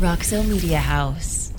Roxo Media House.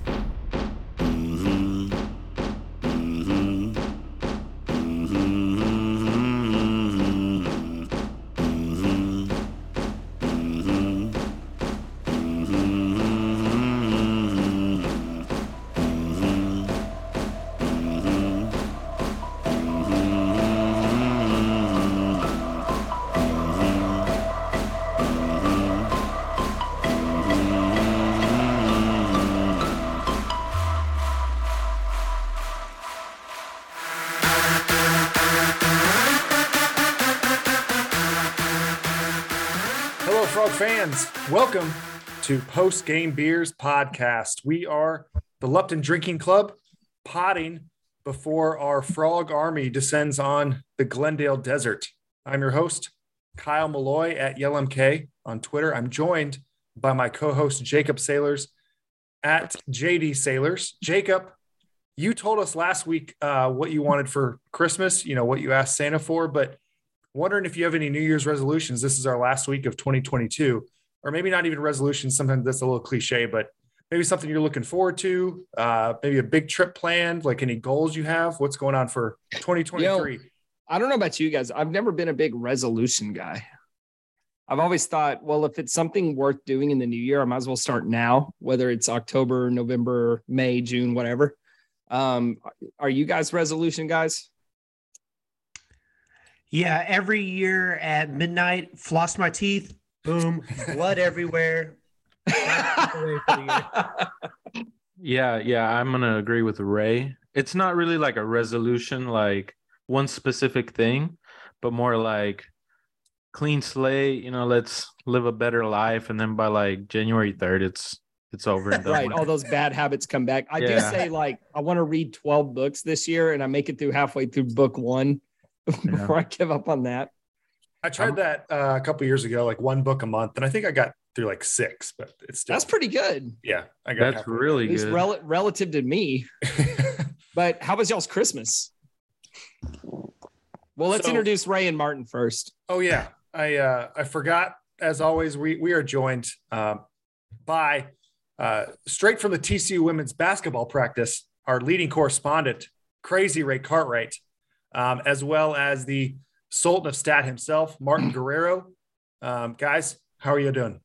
Welcome to Post Game Beers podcast. We are the Lupton Drinking Club potting before our frog army descends on the Glendale Desert. I'm your host, Kyle Malloy at YellMK on Twitter. I'm joined by my co-host Jacob Sailors at JD Sailors. Jacob, you told us last week uh, what you wanted for Christmas. You know what you asked Santa for, but wondering if you have any New Year's resolutions. This is our last week of 2022, or maybe not even resolutions. Sometimes that's a little cliche, but maybe something you're looking forward to. Uh, maybe a big trip planned, like any goals you have. What's going on for 2023? I don't know about you guys. I've never been a big resolution guy. I've always thought, well, if it's something worth doing in the new year, I might as well start now, whether it's October, November, May, June, whatever. Um, are you guys resolution guys? Yeah, every year at midnight, floss my teeth, boom, blood everywhere. Yeah, yeah, I'm gonna agree with Ray. It's not really like a resolution, like one specific thing, but more like clean slate. You know, let's live a better life, and then by like January third, it's it's over and done. right. with. All those bad habits come back. I do say, like, I want to read 12 books this year and I make it through halfway through book one before I give up on that. I tried that uh, a couple years ago, like one book a month, and I think I got through like six, but it's still That's pretty good, yeah. I got That's halfway. really at least good. rel- relative to me. But how was y'all's Christmas? Well, let's So- introduce Ray and Martin first. Oh yeah, I uh, I forgot. As always, we we are joined um, by uh, straight from the TCU women's basketball practice, our leading correspondent, Crazy Ray Cartwright, um, as well as the Sultan of Stat himself, Martin Guerrero. Um, guys, how are you doing?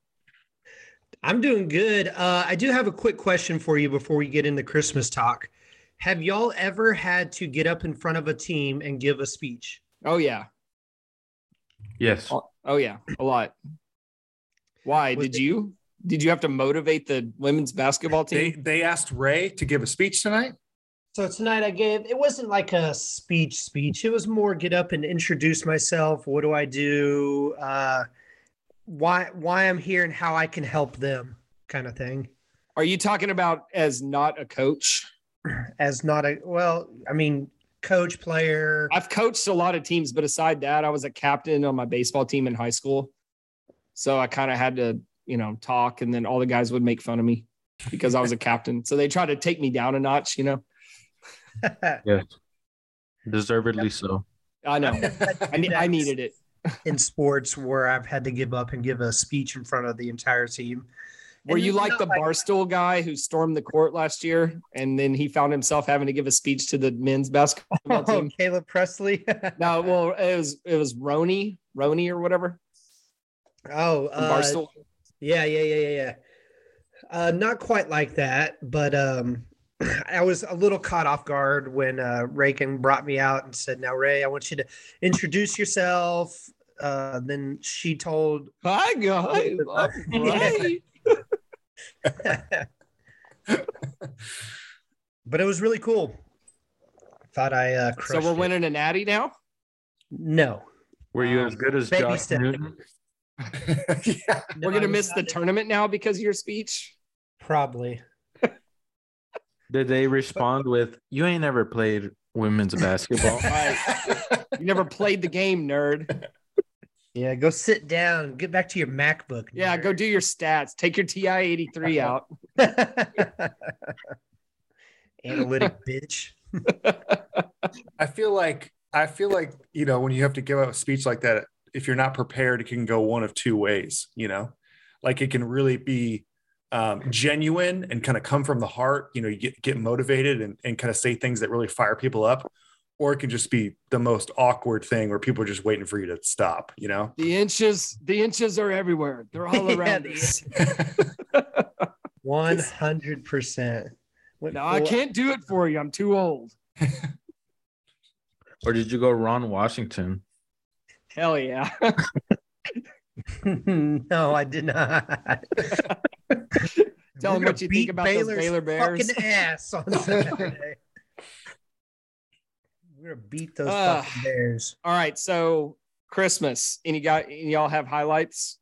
I'm doing good. Uh, I do have a quick question for you before we get into Christmas talk. Have y'all ever had to get up in front of a team and give a speech? Oh, yeah. yes. Oh, oh, yeah. A lot. Why? Was Did it- you? Did you have to motivate the women's basketball They team? they asked Ray to give a speech tonight. So tonight I gave it wasn't like a speech speech. It was more get up and introduce myself. What do I do? Uh, why why I'm here and how I can help them, kind of thing. Are you talking about as not a coach? As not a well, I mean, coach, player. I've coached a lot of teams, but aside that, I was a captain on my baseball team in high school. So I kind of had to, you know, talk and then all the guys would make fun of me because I was a captain. So they tried to take me down a notch, you know. Yes. Deservedly so. I know. I, ne- I needed it. in sports where I've had to give up and give a speech in front of the entire team. Were you like not the barstool guy who stormed the court last year and then he found himself having to give a speech to the men's basketball Oh, team? Caleb Pressley. No, well, it was it was Roni, Roni or whatever oh, uh, Barstool. yeah, yeah, yeah, yeah, yeah. Uh, not quite like that, but um, I was a little caught off guard when uh, Reagan brought me out and said, "Now, Ray, I want you to introduce yourself." Uh, then she told, Hi guys. I'm Ray. but it was really cool. Thought I uh, So we're it. winning a natty now. No, Were you Um, as good as baby Josh step. Newton? yeah. We're No, gonna miss the not- tournament now because of your speech. Probably. Did they respond with, "You ain't ever played women's basketball"? Right. You never played the game, nerd. Yeah, go sit down. Get back to your MacBook. Yeah, go do your stats. Take your TI 83 out. Analytic bitch. I feel like I feel like you know when you have to give out a speech like that, if you're not prepared, it can go one of two ways. You know, like it can really be um, genuine and kind of come from the heart, you know, you get, get motivated and, and kind of say things that really fire people up, or it can just be the most awkward thing where people are just waiting for you to stop, you know? The inches, the inches are everywhere. They're all around the us. One hundred percent. No, I can't do it for you. I'm too old. Or did you go Ron Washington? Hell yeah. no, I did not. Tell We're them what you think beat about those Baylor Bears. Fucking ass on Saturday. We're gonna beat those Ah. fucking Bears. All right. So Christmas. Any guy any y'all have highlights?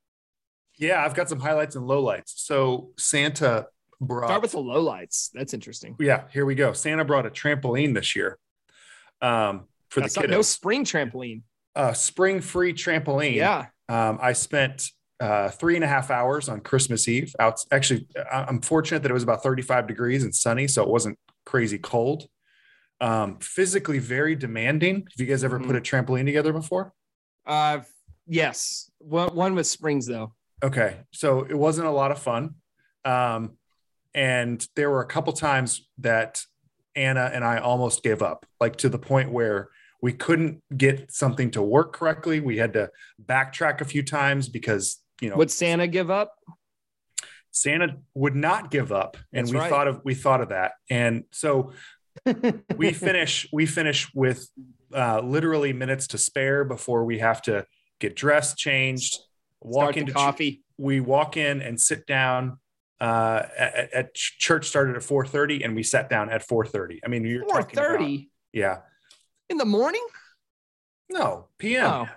yeah, I've got some highlights and lowlights. So Santa brought Start with the lowlights. That's interesting. yeah, here we go. Santa brought a trampoline this year. Um, for That's the not, no spring trampoline. uh, spring free trampoline. Yeah. Um, I spent uh, three and a half hours on Christmas Eve. Out, actually, I'm fortunate that it was about 35 degrees and sunny, so it wasn't crazy cold. Um, physically very demanding. Have you guys ever Mhm. put a trampoline together before? Uh yes. One one with springs though. Okay, so it wasn't a lot of fun, um, and there were a couple times that Anna and I almost gave up, like to the point where we couldn't get something to work correctly. We had to backtrack a few times because you know Would Santa give up? Santa would not give up, and That's we right. thought of we thought of that, and so we finish we finish with uh, literally minutes to spare before we have to get dressed, changed, walk Start into ch- coffee. we walk in and sit down. Uh, at, at ch- church started at four thirty, and we sat down at four thirty. I mean, you're Four thirty yeah, in the morning? no p.m. Oh,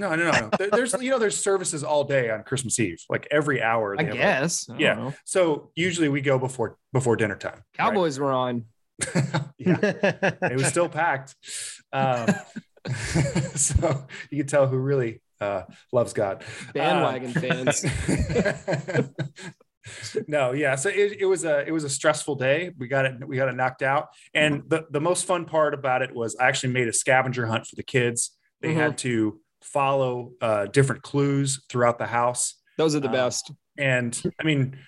No, no, no, no. There's you know there's services all day on Christmas Eve, like every hour. I have a- guess. I Yeah. know. So usually we go before before dinner time. right? Cowboys were on. yeah, it was still packed. Um, so you can tell who really uh, loves God. Bandwagon Uh, fans. no, yeah. So it, it was a it was a stressful day. We got it we got it knocked out, and the the most fun part about it was I actually made a scavenger hunt for the kids. They Mhm. had to follow uh, different clues throughout the house. Those are the Uh, best. and I mean,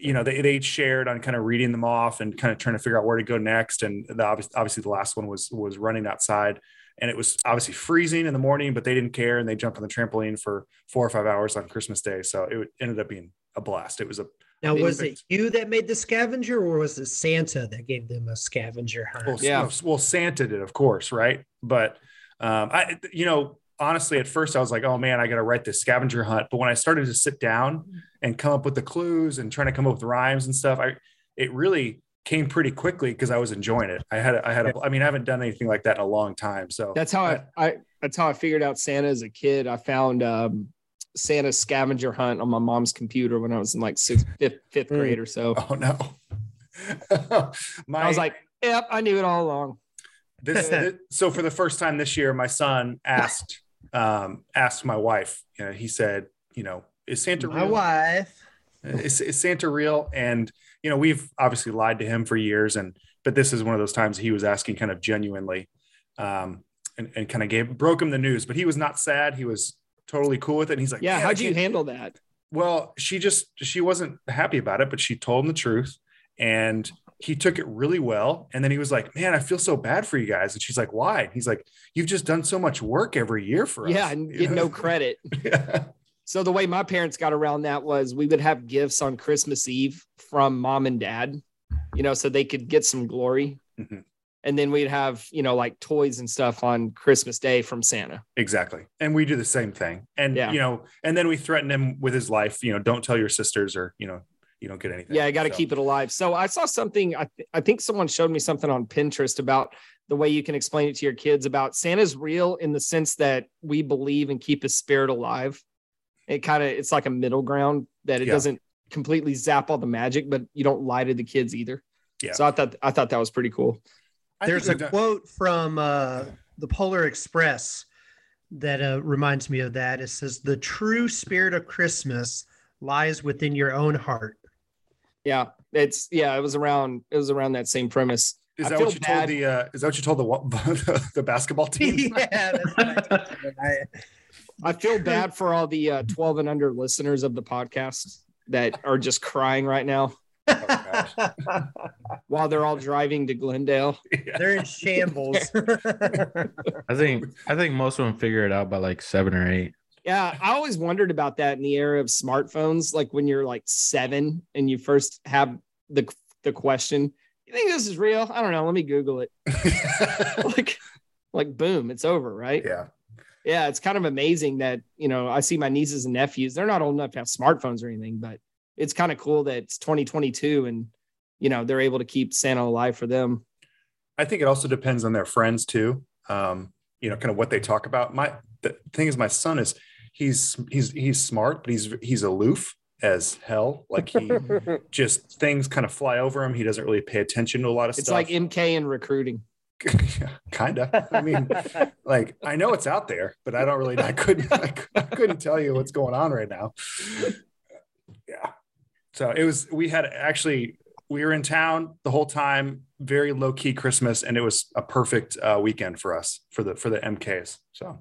you know, they, they shared on kind of reading them off and kind of trying to figure out where to go next. And the, obviously, obviously the last one was, was running outside and it was obviously freezing in the morning, but they didn't care. And they jumped on the trampoline for four or five hours on Christmas day. So it ended up being a blast. It was a, now, was it you that made the scavenger, or was it Santa that gave them a scavenger hunt? well, Yeah. well, well, Santa did, of course. Right. But, um, I, you know, honestly, at first I was like, oh man, I got to write this scavenger hunt. But when I started to sit down and come up with the clues and trying to come up with rhymes and stuff, I, it really came pretty quickly because I was enjoying it. I had, a, I had, a, I mean, I haven't done anything like that in a long time. So That's how I, I that's how I figured out Santa as a kid. I found um, Santa's scavenger hunt on my mom's computer when I was in like sixth, fifth, fifth Mm. grade or so. oh no. my, I was like, yep, I knew it all along. this, this- so for the first time this year, my son asked, um, asked my wife, you know, he said, you know, is Santa My real? wife. is, is Santa real? And you know, we've obviously lied to him for years, and but this is one of those times he was asking kind of genuinely, um, and, and kind of gave broke him the news. But he was not sad; he was totally cool with it. And he's like, Yeah, how'd you handle that? Well, she just she wasn't happy about it, but she told him the truth, and he took it really well. And then he was like, "Man, I feel so bad for you guys." And she's like, "Why?" And he's like, "You've just done so much work every year for us." Yeah, and get no credit. Yeah. So the way my parents got around that was we would have gifts on Christmas Eve from mom and dad, you know, so they could get some glory. Mhm. And then we'd have, you know, like toys and stuff on Christmas Day from Santa. Exactly. And we do the same thing. And Yeah. you know, and then we threaten him with his life, you know, don't tell your sisters or, you know, you don't get anything. Yeah, I got to So, keep it alive. So I saw something. I, th- I think someone showed me something on Pinterest about the way you can explain it to your kids about Santa's real in the sense that we believe and keep his spirit alive. It kind of it's like a middle ground that it Yeah. doesn't completely zap all the magic, but you don't lie to the kids either. Yeah. So I thought I thought that was pretty cool. I There's a think done- quote from uh, the Polar Express that uh, reminds me of that. It says, "The true spirit of Christmas lies within your own heart." Yeah, it's yeah. It was around it was around that same premise. is I that what you bad. told the uh is that what you told the the, the basketball team? yeah, that's I, I, I feel bad for all the uh, 12 and under listeners of the podcast. that are just crying right now Oh, while they're all driving to Glendale. Yeah. They're in shambles. I think I think most of them figure it out by like seven or eight. Yeah, I always wondered about that in the era of smartphones, like when you're like seven and you first have the the question, "You think this is real?" I don't know. Let me Google it. like, like boom, it's over, right? yeah. yeah, it's kind of amazing that you know I see my nieces and nephews. They're not old enough to have smartphones or anything, but it's kind of cool that it's 2022 and you know they're able to keep Santa alive for them. I think it also depends on their friends too. Um, you know, kind of what they talk about. My the thing is, my son is he's he's he's smart, but he's he's aloof as hell. Like he just things kind of fly over him. He doesn't really pay attention to a lot of It's stuff. It's like MK in recruiting. kind of. I mean, like I know it's out there, but I don't really. I couldn't. I, couldn't tell you what's going on right now. Yeah. So it was. We had actually. We were in town the whole time. Very low key Christmas, and it was a perfect uh, weekend for us for the for the MKs. So.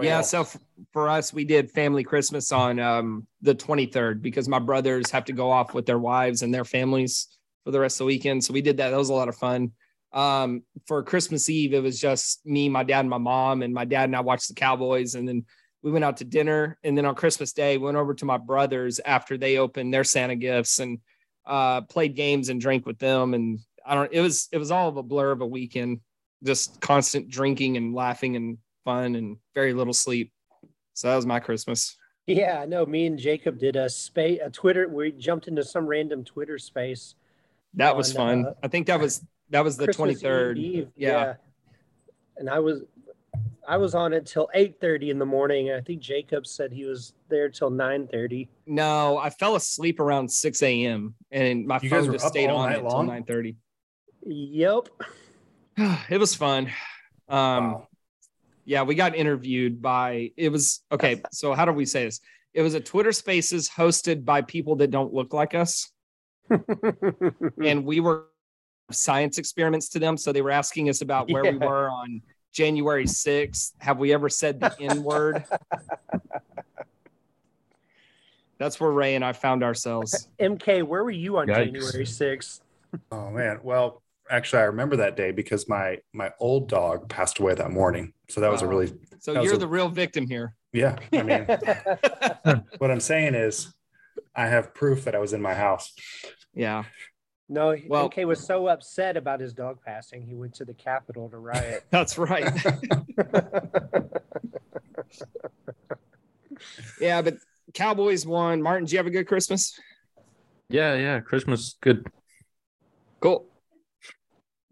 Yeah, so f- for us, we did family Christmas on um, the 23rd because my brothers have to go off with their wives and their families for the rest of the weekend. So we did that. That was a lot of fun. Um, for Christmas Eve, it was just me, my dad, and my mom, and my dad and I watched the Cowboys, and then we went out to dinner. And then on Christmas Day, went over to my brothers after they opened their Santa gifts and uh, played games and drank with them. And I don't. It was it was all of a blur of a weekend, just constant drinking and laughing and fun and very little sleep. So that was my Christmas. yeah, no, me and Jacob did a space, a Twitter. We jumped into some random Twitter space. That was On, fun. uh, I think that was that was the twenty third. Eve, Yeah. And I was, I was on it till eight thirty in the morning. I think Jacob said he was there till nine thirty. No, I fell asleep around six a.m. and my You phone just stayed on night until long? nine thirty. Yep. it was fun. Um, Wow. Yeah, we got interviewed by it was okay. So how do we say this? It was a Twitter Spaces hosted by people that don't look like us, and we were science experiments to them. So they were asking us about where we were on January sixth. Have we ever said the N word? That's where Ray and I found ourselves. MK, where were you on Yikes. January sixth? Oh man. Well, actually, I remember that day because my my old dog passed away that morning. So that was a really So you're a- the real victim here. yeah. I mean, hmm. what I'm saying is, I have proof that I was in my house. Yeah. no, Well- MK was so upset about his dog passing, he went to the Capitol to riot. That's right. yeah, but Cowboys won. Martin, do you have a good Christmas? Yeah, yeah. Christmas good. Cool.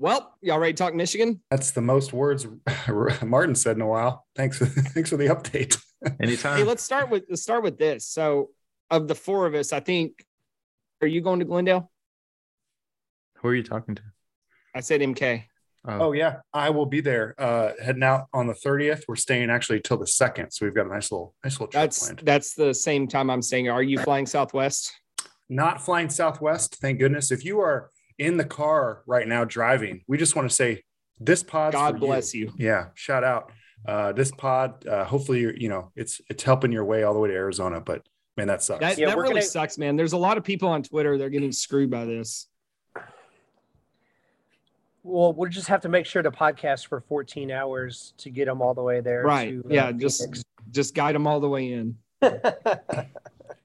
Well, y'all ready to talk Michigan? That's the most words Martin said in a while. Thanks. Thanks for the update. Anytime. Hey, let's start with let's start with this. So, of the four of us, I think, are you going to Glendale? Who are you talking to? I said MK. Oh yeah, I will be there. Uh, heading out on the 30th. We're staying actually till the second, so we've got a nice little nice little trip That's planned. that's the same time I'm staying. Are you flying Southwest? Not flying Southwest, thank goodness. If you are in the car right now driving, we just want to say this pod. God bless you. Yeah, shout out. Uh, this pod. Uh, hopefully, you're, you know it's it's helping your way all the way to Arizona. But man, that sucks. That, Yeah, that really gonna- sucks, man. There's a lot of people on Twitter they're getting screwed by this. well, we'll just have to make sure to podcast for 14 hours to get them all the way there. Right. to, uh, Yeah, just- Phoenix. Just guide them all the way in.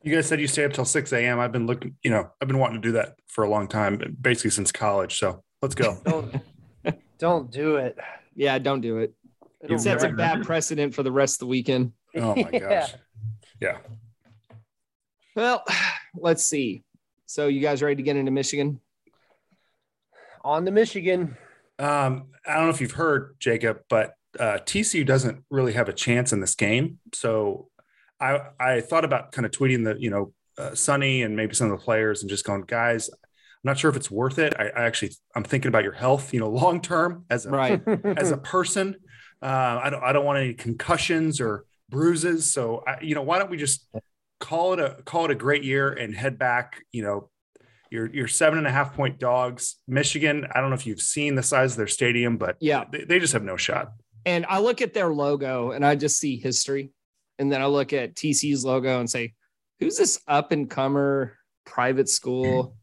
You guys said you stay up till 6 a.m. I've been looking, you know, I've been wanting to do that for a long time, basically since college. So let's go. don't, don't do it. Yeah, don't do it. It'll It sets a bad precedent for the rest of the weekend. Oh my Yeah. gosh. Yeah. Well, let's see. So you guys ready to get into Michigan? On the Michigan. Um, I don't know if you've heard, Jacob, but uh, TCU doesn't really have a chance in this game. So I I thought about kind of tweeting the, you know, uh, Sonny and maybe some of the players and just going, guys, I'm not sure if it's worth it. I, I actually I'm thinking about your health, you know, long term as a Right. as a person. Uh, I don't I don't want any concussions or bruises. So I, you know, why don't we just call it a call it a great year and head back? You know, your your seven and a half point dogs, Michigan. I don't know if you've seen the size of their stadium, but Yeah. they, they just have no shot. And I look at their logo and I just see history. And then I look at TC's logo and say, Who's this up and comer private school?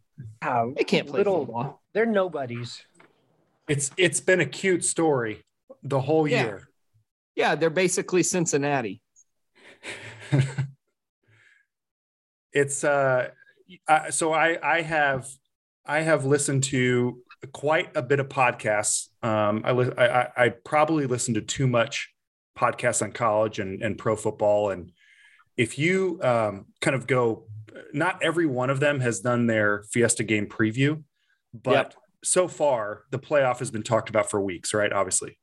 Wow, They can't play little. football. They're nobodies. It's it's been a cute story the whole Yeah. year. Yeah, they're basically Cincinnati. it's uh I, so I I have I have listened to quite a bit of podcasts. Um, I, li- I I- I probably listened to too much podcasts on college and and pro football. And if you um, kind of go, not every one of them has done their Fiesta game preview, but Yep. so far the playoff has been talked about for weeks, right? Obviously,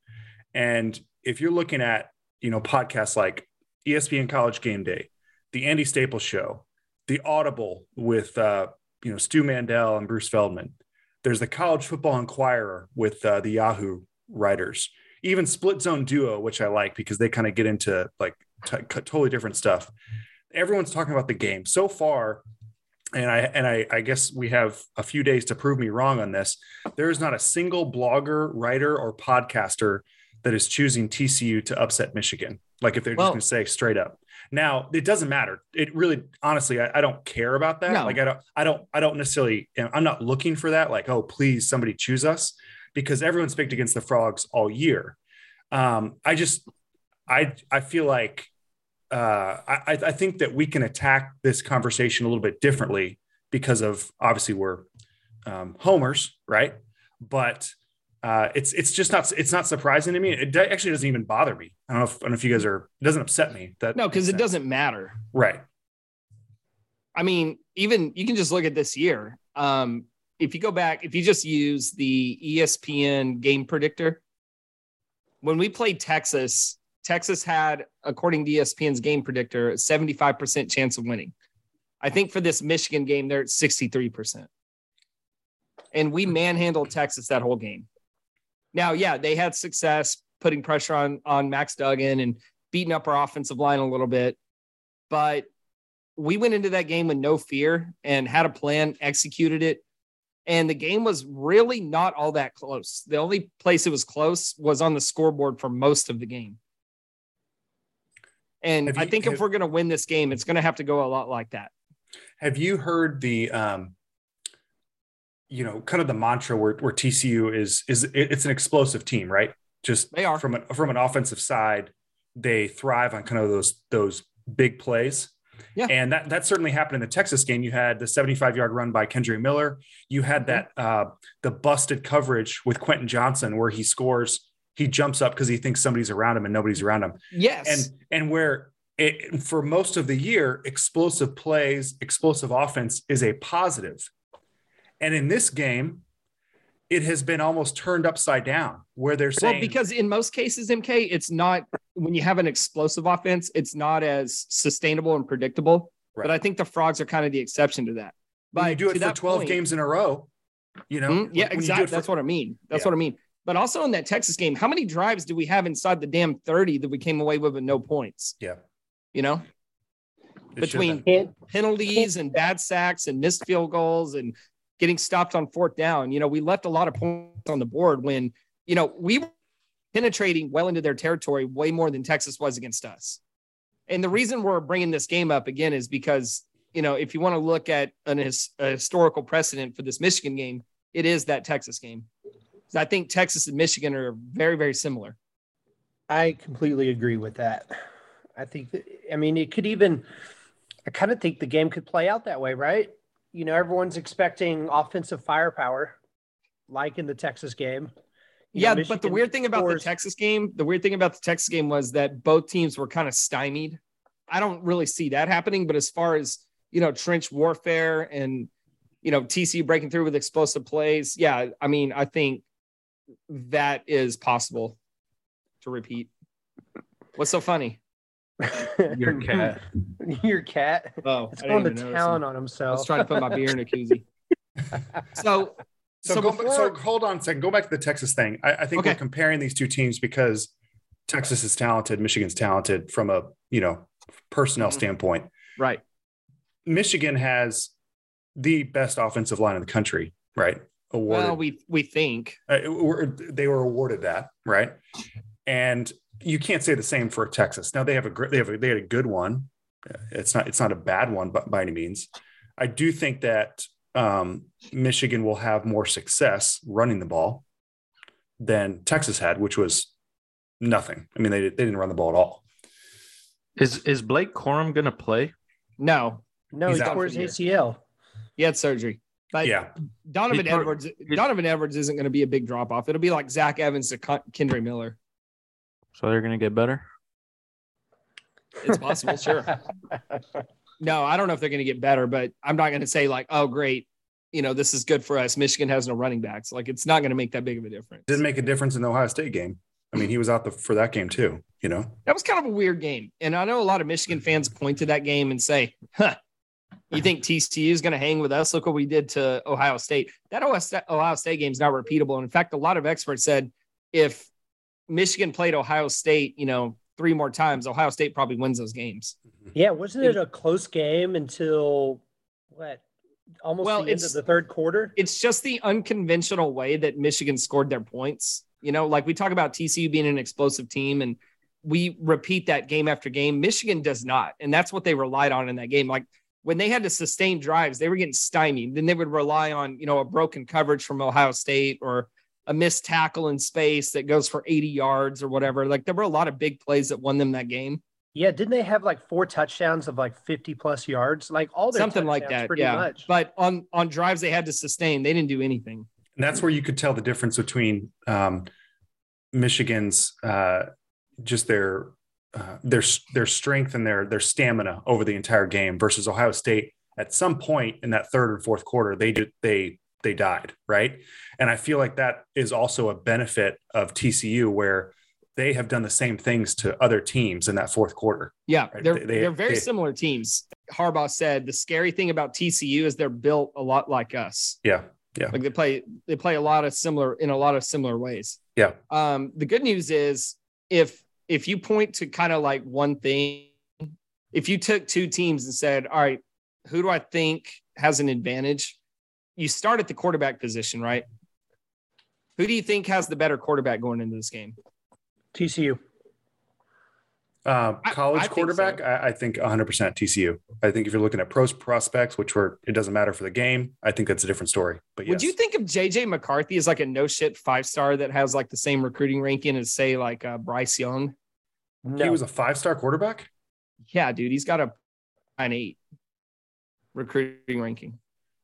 and if you're looking at you know podcasts like ESPN College Game Day, the Andy Staples Show, the Audible with uh, you know Stu Mandel and Bruce Feldman. There's the College Football Inquirer with uh, the Yahoo writers. Even Split Zone Duo, which I like because they kind of get into like t- totally different stuff. Everyone's talking about the game so far, and I and I, I guess we have a few days to prove me wrong on this. There is not a single blogger, writer, or podcaster that is choosing TCU to upset Michigan. Like if they're Well- just going to say straight up. Now it doesn't matter. It really, honestly, I, I don't care about that. No. Like I don't, I don't, I don't necessarily. I'm not looking for that. Like, oh, please, somebody choose us, because everyone's picked against the frogs all year. Um, I just, I, I feel like, uh, I, I think that we can attack this conversation a little bit differently because of obviously we're um, homers, right? But uh, it's it's just not it's not surprising to me. It actually doesn't even bother me. I don't know if, I don't know if you guys are. It doesn't upset me. That No, because it doesn't matter. Right. I mean, even you can just look at this year. Um, if you go back, if you just use the ESPN game predictor, when we played Texas, Texas had, according to ESPN's game predictor, a 75% chance of winning. I think for this Michigan game, they're at 63%. And we manhandled Texas that whole game. Now, yeah, they had success putting pressure on on Max Duggan and beating up our offensive line a little bit. But we went into that game with no fear and had a plan, executed it. And the game was really not all that close. The only place it was close was on the scoreboard for most of the game. And Have I think have- if we're going to win this game, it's going to have to go a lot like that. Have you heard the um, you know, kind of the mantra where where TCU is is it's an explosive team, right? Just They are. from an from an offensive side, they thrive on kind of those those big plays. Yeah. And that that certainly happened in the Texas game. You had the 75 yard run by Kendre Miller. You had that uh, the busted coverage with Quentin Johnston where he scores. He jumps up because he thinks somebody's around him and nobody's around him Yes. and and where it, for most of the year explosive plays explosive offense is a positive. positive and in this game it has been almost turned upside down where they're saying well, because in most cases, MK, it's not when you have an explosive offense, it's not as sustainable and predictable. But I think the frogs are kind of the exception to that. when you do it for 12 point- games in a row you know Mhm, yeah, when you do exactly. for- That's what I mean. That's Yeah. what I mean. But also in that Texas game, how many drives do we have inside the damn 30 that we came away with with no points? yeah You know, it between penalties and bad sacks and missed field goals and getting stopped on fourth down. You know, we left a lot of points on the board when, you know, we were penetrating well into their territory way more than Texas was against us. And the reason we're bringing this game up again is because, you know, if you want to look at an a historical precedent for this Michigan game, it is that Texas game. 'Cause I think Texas and Michigan are very, very similar. I completely agree with that. I think that, I mean, it could even, I kind of think the game could play out that way, right? You know, everyone's expecting offensive firepower, like in the Texas game. You know, yeah, but the weird thing about the Texas game, the weird thing about the Texas game was that both teams were kind of stymied. I don't really see that happening, but as far as you know, trench warfare and you know TC breaking through with explosive plays, yeah, I mean, I think that is possible to repeat. What's so funny? Your cat. Your cat. Oh, It's going to even notice town him. on I was trying to put my beer in a koozie. So, So, so go, before, so hold on a second. Go back to the Texas thing. I, I think Okay. we're comparing these two teams because Texas is talented, Michigan's talented from a you know personnel Mhm. standpoint. right? Michigan has the best offensive line in the country, right? Awarded. Well, we we think Uh, they were awarded that, right? And you can't say the same for Texas. Now they have a great, they have a, they had a good one, it's not it's not a bad one, but by any means, I do think that um, Michigan will have more success running the ball than Texas had, which was nothing. I mean, they they didn't run the ball at all. Is is Blake Corum gonna play? No, No, He's he out tore his. ACL. he had surgery. But yeah, Donovan He tore- Edwards, Donovan Edwards isn't going to be a big drop off. It'll be like Zach Evans to Con- Kendre Miller. So they're gonna get better. It's possible, sure. No, I don't know if they're going to get better, but I'm not going to say like, oh, great, you know, this is good for us. Michigan has no running backs. Like, it's not going to make that big of a difference. didn't make a difference in the Ohio State game. I mean, he was out the, for that game too. You know, that was kind of a weird game, and I know a lot of Michigan fans point to that game and say, "Huh, you think TCU is going to hang with us? Look what we did to Ohio State. That Ohio State game is not repeatable. And in fact, a lot of experts said if Michigan played Ohio State, you know, three more times, Ohio State probably wins those games. Mm-hmm. Yeah, wasn't it a close game until what? Almost Well, the end of it's- the third quarter. It's just the unconventional way that Michigan scored their points. You know, like we talk about TCU being an explosive team and we repeat that game after game. Michigan does not. And that's what they relied on in that game. Like when they had to sustain drives, they were getting stymied. Then they would rely on, you know, a broken coverage from Ohio State or a missed tackle in space that goes for 80 yards or whatever. Like there were a lot of big plays that won them that game. Yeah, didn't they have like four touchdowns of like 50 plus yards? Like all their Something like touchdowns, that. pretty Yeah. much. But on on drives they had to sustain, they didn't do anything. and that's where you could tell the difference between um, Michigan's uh, just their uh, their their strength and their their stamina over the entire game versus Ohio State. At some point in that third and fourth quarter, they did they they died right, and I feel like that is also a benefit of TCU where they have done the same things to other teams in that fourth quarter. Yeah, Right. they're They- are very they- similar teams. Harbaugh said the scary thing about TCU is they're built a lot like us. Yeah, yeah, Like they play they play a lot of similar in a lot of similar ways. yeah. Um, the good news is if if you point to kind of like one thing, if you took two teams and said, "All right, who do I think has an advantage?" You start at the quarterback position, right? Who do you think has the better quarterback going into this game? TCU. Uh, college I think quarterback, so. I, I think 100% TCU. I think if you're looking at pros prospects, which were it doesn't matter for the game, I think that's a different story. But yes, Would you think of JJ McCarthy as like a no shit five star that has like the same recruiting ranking as say like uh, Bryce Young? No. he was a five star quarterback? Yeah, dude, he's got a nine eight recruiting ranking.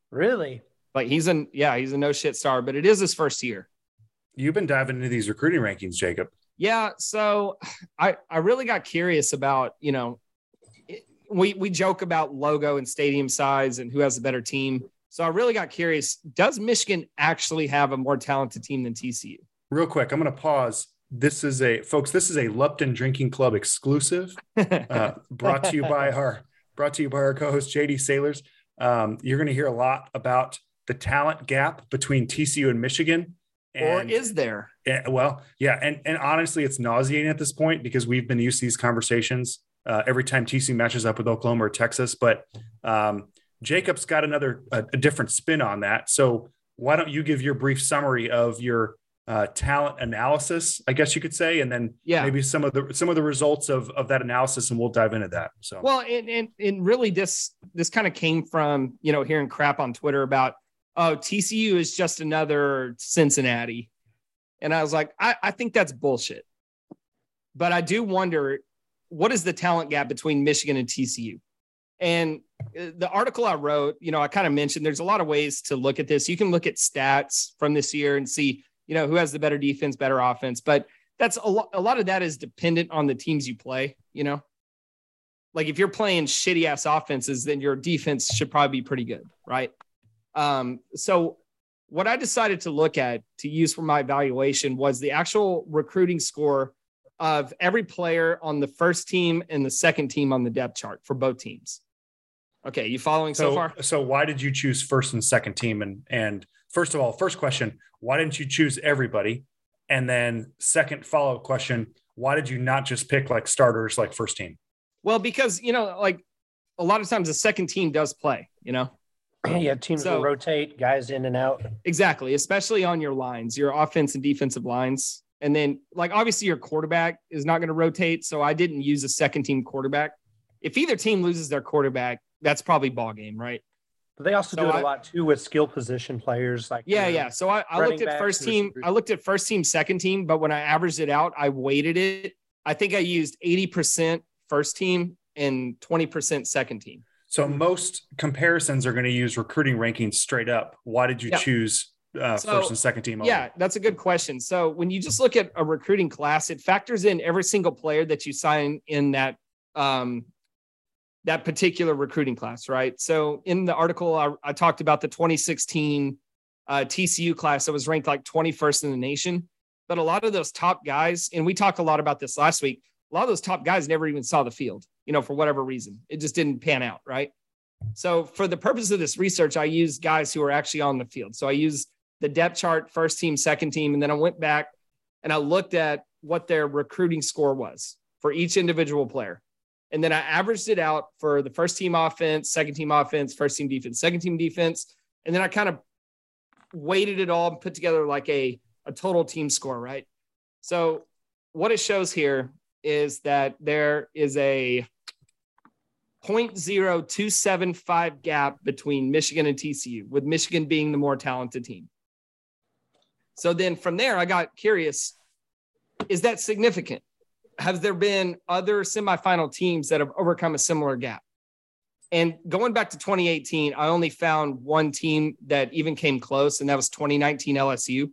really? Like he's an yeah, he's a no shit star, but it is his first year. You've been diving into these recruiting rankings, Jacob. Yeah, so I I really got curious about you know it- we we joke about logo and stadium size and who has a better team. So I really got curious. Does Michigan actually have a more talented team than TCU? Real quick, I'm going to pause. This is a folks. This is a Lupton Drinking Club exclusive, uh, brought to you by our brought to you by our co-host JD Sailors. Um, you're going to hear a lot about the talent gap between TCU and Michigan. or is there? Yeah, well, yeah, and and honestly, it's nauseating at this point because we've been used to these conversations uh, every time TCU matches up with Oklahoma or Texas. But um, Jacob's got another a, a different spin on that. So why don't you give your brief summary of your uh, talent analysis, I guess you could say, and then Yeah. maybe some of the some of the results of of that analysis, and we'll dive into that. So Well, and, and and really this this kind of came from you know hearing crap on Twitter about oh TCU is just another Cincinnati, and I was like I, I think that's bullshit. But I do wonder what is the talent gap between Michigan and TCU, and uh, the article I wrote, you know, I kind of mentioned there's a lot of ways to look at this. You can look at stats from this year and see you know who has the better defense, better offense, but that's a. A lot of that is dependent on the teams you play. You know like if you're playing shitty ass offenses, then your defense should probably be pretty good, right? Um, so what I decided to look at to use for my evaluation was the actual recruiting score of every player on the first team and the second team on the depth chart for both teams. Okay, you following so, so far? so why did you choose first and second team? And and first of all, first question, why didn't you choose everybody? And then second follow up question, why did you not just pick like starters like first team? Well, because you know, like a lot of times the second team does play, you know. Yeah, teams So- will rotate guys in and out. Exactly, especially on your lines, your offense and defensive lines. And then, like, obviously, your quarterback is not going to rotate. So I didn't use a second team quarterback. if either team loses their quarterback, that's probably ball game, right? But they also So do it I- a lot too with skill position players. Like Yeah, you know, yeah. So I, I looked at first team. I looked at first team, second team, but when I averaged it out, I weighted it. I think I used 80% first team and 20% second team. So most comparisons are going to use recruiting rankings straight up. Why did you Yeah. choose uh, So, first and second team? only? Yeah, that's a good question. So when you just look at a recruiting class, it factors in every single player that you sign in that um, that particular recruiting class, right? So in the article, I, I talked about the 2016 uh, TCU class that was ranked like 21st in the nation. But a lot of those top guys, and we talked a lot about this last week, a lot of those top guys never even saw the field, you know, for whatever reason. It just didn't pan out, right? So for the purpose of this research, I used guys who were actually on the field. So I used the depth chart, first team, second team, and then I went back and I looked at what their recruiting score was for each individual player. And then I averaged it out for the first team offense, second team offense, first team defense, second team defense. And then I kind of weighted it all and put together like a, a total team score, right? So what it shows here is that there is a 0.0275 gap between Michigan and TCU, with Michigan being the more talented team. So then from there, I got curious is that significant? Have there been other semifinal teams that have overcome a similar gap? And going back to 2018, I only found one team that even came close, and that was 2019 LSU.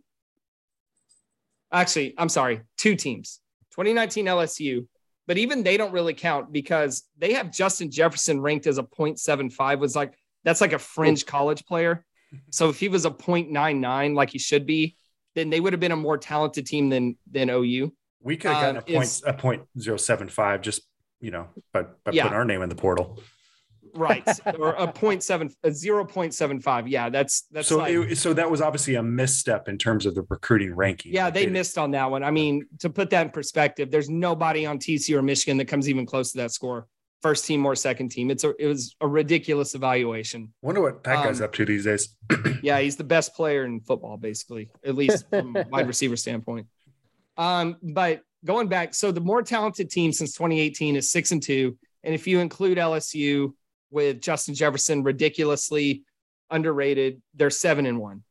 Actually, I'm sorry, two teams 2019 LSU, but even they don't really count because they have Justin Jefferson ranked as a 0.75, was like that's like a fringe college player. So if he was a 0.99, like he should be, then they would have been a more talented team than than OU. we could have gotten um, a point is- a point zero seven five just you know by, by Yeah. putting our name in the portal. Right. or a 0.7, a 0.75. Yeah, that's that's so like, it, so that was obviously a misstep in terms of the recruiting ranking. Yeah, they missed on that one. I mean, to put that in perspective, there's nobody on TCU or Michigan that comes even close to that score. First team or second team. It's a it was a ridiculous evaluation. Wonder what that guy's Um, up to these days. Yeah, he's the best player in football, basically, at least from a wide receiver standpoint. Um, but going back, so the more talented team since 2018 is six and two, and if you include LSU with Justin Jefferson, ridiculously underrated, they're seven and one.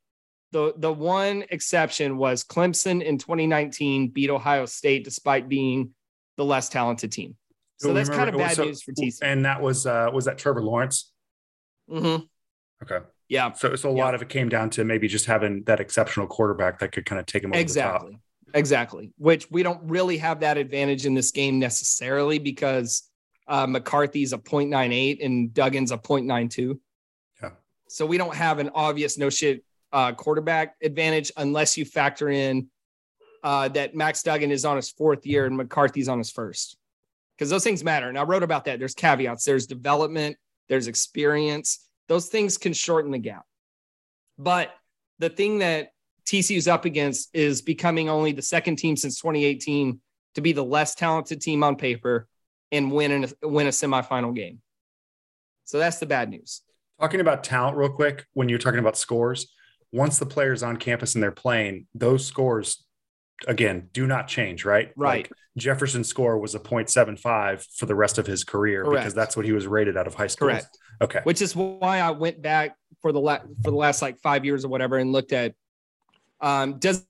The the one exception was Clemson in 2019 beat Ohio State despite being the less talented team. So Do that's kind of bad so- news for TCU. And that was uh was that Trevor Lawrence? Mhm. Okay. Yeah, So so a Yeah. lot of it came down to maybe just having that exceptional quarterback that could kind of take him over exactly exactly which we don't really have that advantage in this game necessarily because uh, mccarthy's a 0.98 and duggan's a 0.92 Yeah. so we don't have an obvious no shit uh, quarterback advantage unless you factor in uh, that max duggan is on his fourth year and mccarthy's on his first. Because those things matter. And i wrote about that. There's caveats. There's development. There's experience. Those things can shorten the gap. But the thing that TCU's up against is becoming only the second team since 2018 to be the less talented team on paper and win a, win a semifinal game. So that's the bad news. Talking about talent real quick, when you're talking about scores, once the player's on campus and they're playing, those scores again do not change, right? Right. Like Jefferson's score was a 0.75 for the rest of his career because that's what he was rated out of high school. Correct. Okay. Which is why I went back for the la- for the last like five years or whatever and looked at um, does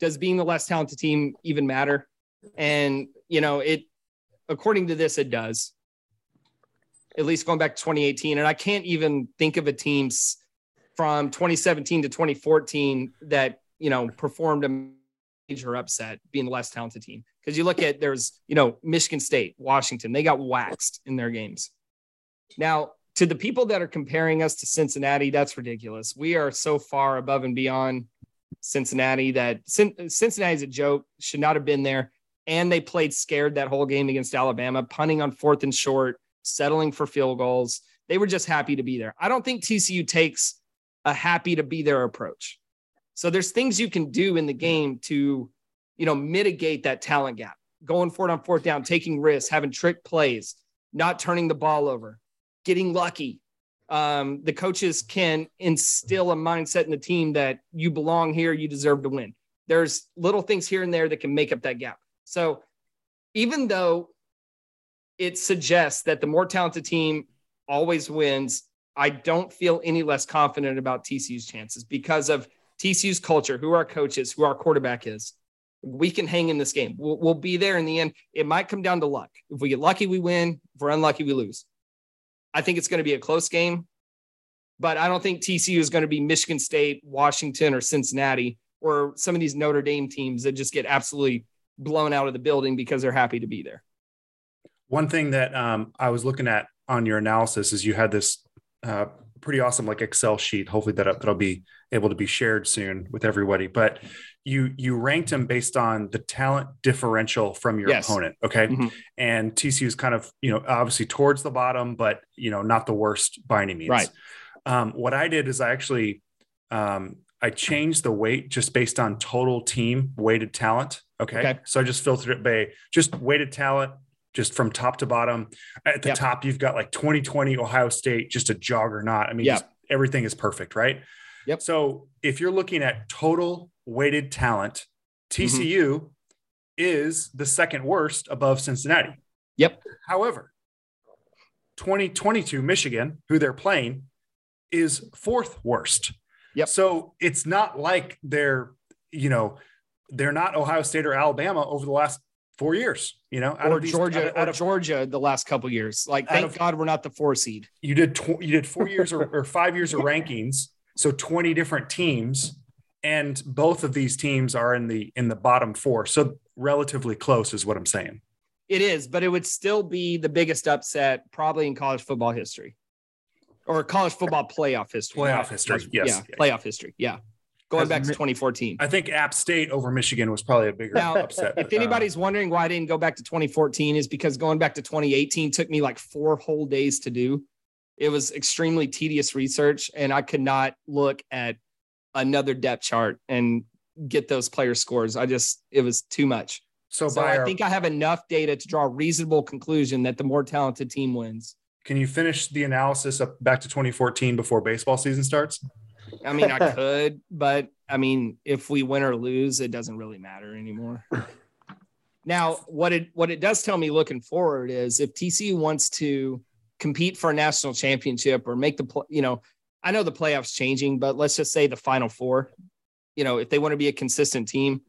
does being the less talented team even matter? And you know it according to this it does. At least going back to 2018, and I can't even think of a team from 2017 to 2014 that you know performed a major upset being the less talented team. Because you look at there's you know Michigan State, Washington, they got waxed in their games. Now, to the people that are comparing us to Cincinnati, that's ridiculous. We are so far above and beyond Cincinnati that Cin- Cincinnati's a joke, should not have been there. And they played scared that whole game against Alabama, punting on fourth and short, settling for field goals. They were just happy to be there. I don't think TCU takes a happy to be there approach. So there's things you can do in the game to, you know, mitigate that talent gap. Going for it on fourth down, taking risks, having trick plays, not turning the ball over, getting lucky. Um, the coaches can instill a mindset in the team that you belong here, you deserve to win. There's little things here and there that can make up that gap. So even though it suggests that the more talented team always wins. I don't feel any less confident about TCU's chances because of TCU's culture, who our coach is, who our quarterback is. We can hang in this game. We'll, we'll be there in the end. It might come down to luck. If we get lucky, we win. If we're unlucky, we lose. I think it's going to be a close game, but I don't think TCU is going to be Michigan State, Washington, or Cincinnati, or some of these Notre Dame teams that just get absolutely blown out of the building because they're happy to be there. One thing that um, I was looking at on your analysis is you had this uh, pretty awesome like Excel sheet. Hopefully that that'll be able to be shared soon with everybody. But you you ranked them based on the talent differential from your Yes. opponent. Okay, Mhm. and TCU is kind of you know obviously towards the bottom, but you know not the worst by any means. Right. Um, what I did is I actually um, I changed the weight just based on total team weighted talent. Okay. Okay. So I just filtered it by just weighted talent, just from top to bottom. At the Yep. top, you've got like 2020 Ohio State, just a juggernaut. I mean, Yep. just everything is perfect, right? Yep. So if you're looking at total weighted talent, Mm-hmm. TCU is the second worst above Cincinnati. Yep. However, 2022 Michigan, who they're playing, is fourth worst. Yep. So it's not like they're, you know, they're not Ohio State or Alabama over the last four years, you know, out or of these- Georgia, out out of- Georgia the last couple years. Like, thank of- God we're not the four seed. you did tw- you did four years or, or five years of rankings, so 20 different teams, and both of these teams are in the in the bottom four, so relatively close is what I'm saying. It is, but it would still be the biggest upset probably in college football history or college football playoff history. Playoff history, yes. Yeah, playoff history. Yeah. Going back to 2014. I think App State over Michigan was probably a bigger Now, upset. If but, uh, anybody's wondering why I didn't go back to 2014 is because going back to 2018 took me like four whole days to do. It was extremely tedious research and I could not look at another depth chart and get those player scores. I just, it was too much. so, So by I our- think I have enough data to draw a reasonable conclusion that the more talented team wins. can you finish the analysis up back to 2014 before baseball season starts? I mean, I could, but I mean, if we win or lose, it doesn't really matter anymore. Now, what it what it does tell me looking forward is if TCU wants to compete for a national championship or make the you know, I know the playoffs changing, but let's just say the final four, you know, if they want to be a consistent team,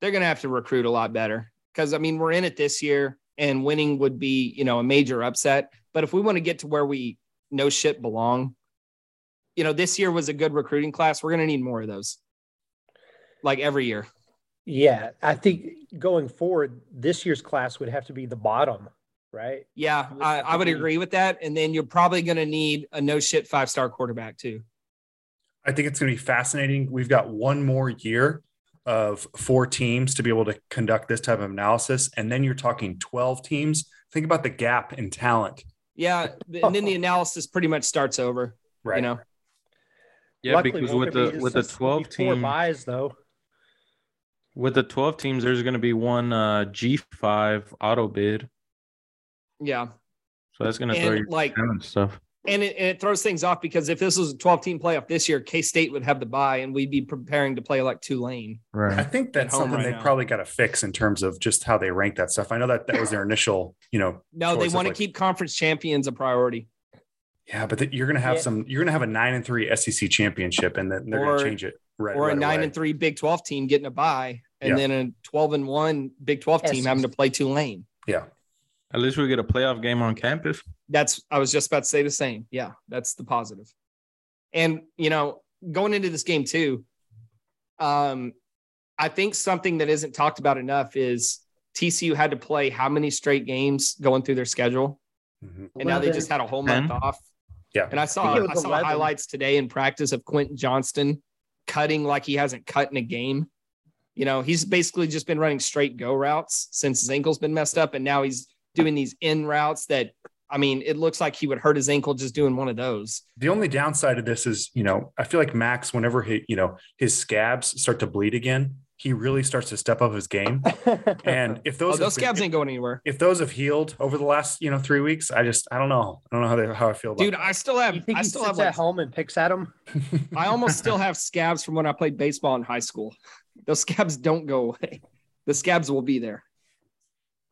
they're going to have to recruit a lot better because I mean, we're in it this year and winning would be, you know, a major upset, but if we want to get to where we no shit belong, you know, this year was a good recruiting class. We're going to need more of those. Like every year. Yeah, I think going forward, this year's class would have to be the bottom, right? Yeah, I, I would agree with that. And then you're probably going to need a no shit five star quarterback too. I think it's going to be fascinating. We've got one more year of four teams to be able to conduct this type of analysis, and then you're talking 12 teams. Think about the gap in talent, Yeah. And then the analysis pretty much starts over, right? you know? Yeah, Luckily, because with the be with the twelve twelve four team buys though. with the twelve teams, there's going to be one uh, G five auto bid, Yeah. so that's going to throw your like, talent stuff. and it, and it throws things off because if this was a 12 team playoff this year, K State would have the bye and we'd be preparing to play like Tulane. Right. I think that's something right they now. probably got to fix in terms of just how they rank that stuff. I know that that was their initial, you know, No, they want to like- keep conference champions a priority. Yeah, but that you're going to have Yeah. some, you're going to have a nine and three SEC championship, and then they're going to change it right. or a nine away. and three Big 12 team getting a bye, and Yeah. then a 12 and one Big 12 team having to play Tulane. Yeah, At least we get a playoff game on campus. That's I was just about to say the same. Yeah, that's the positive. And you know, going into this game too, um, I think something that isn't talked about enough is TCU had to play how many straight games going through their schedule, Mhm. and now they just had a whole month Ten? off. Yeah. And I saw I I saw 11. highlights today in practice of Quentin Johnston cutting like he hasn't cut in a game. You know, he's basically just been running straight go routes since his ankle's been messed up, and now he's doing these in routes that I mean, it looks like he would hurt his ankle just doing one of those. The only downside of this is, you know, I feel like Max, whenever he, you know, his scabs start to bleed again, he really starts to step up his game. And if Oh, those, those have been- scabs ain't going anywhere. if those have healed over the last, you know, three weeks, I just, I don't know. I don't know how they, how I feel about Dude, that. I still have you think I he still sits have at like, home and picks at him? I almost still have scabs from when I played baseball in high school. Those scabs don't go away. The scabs will be there.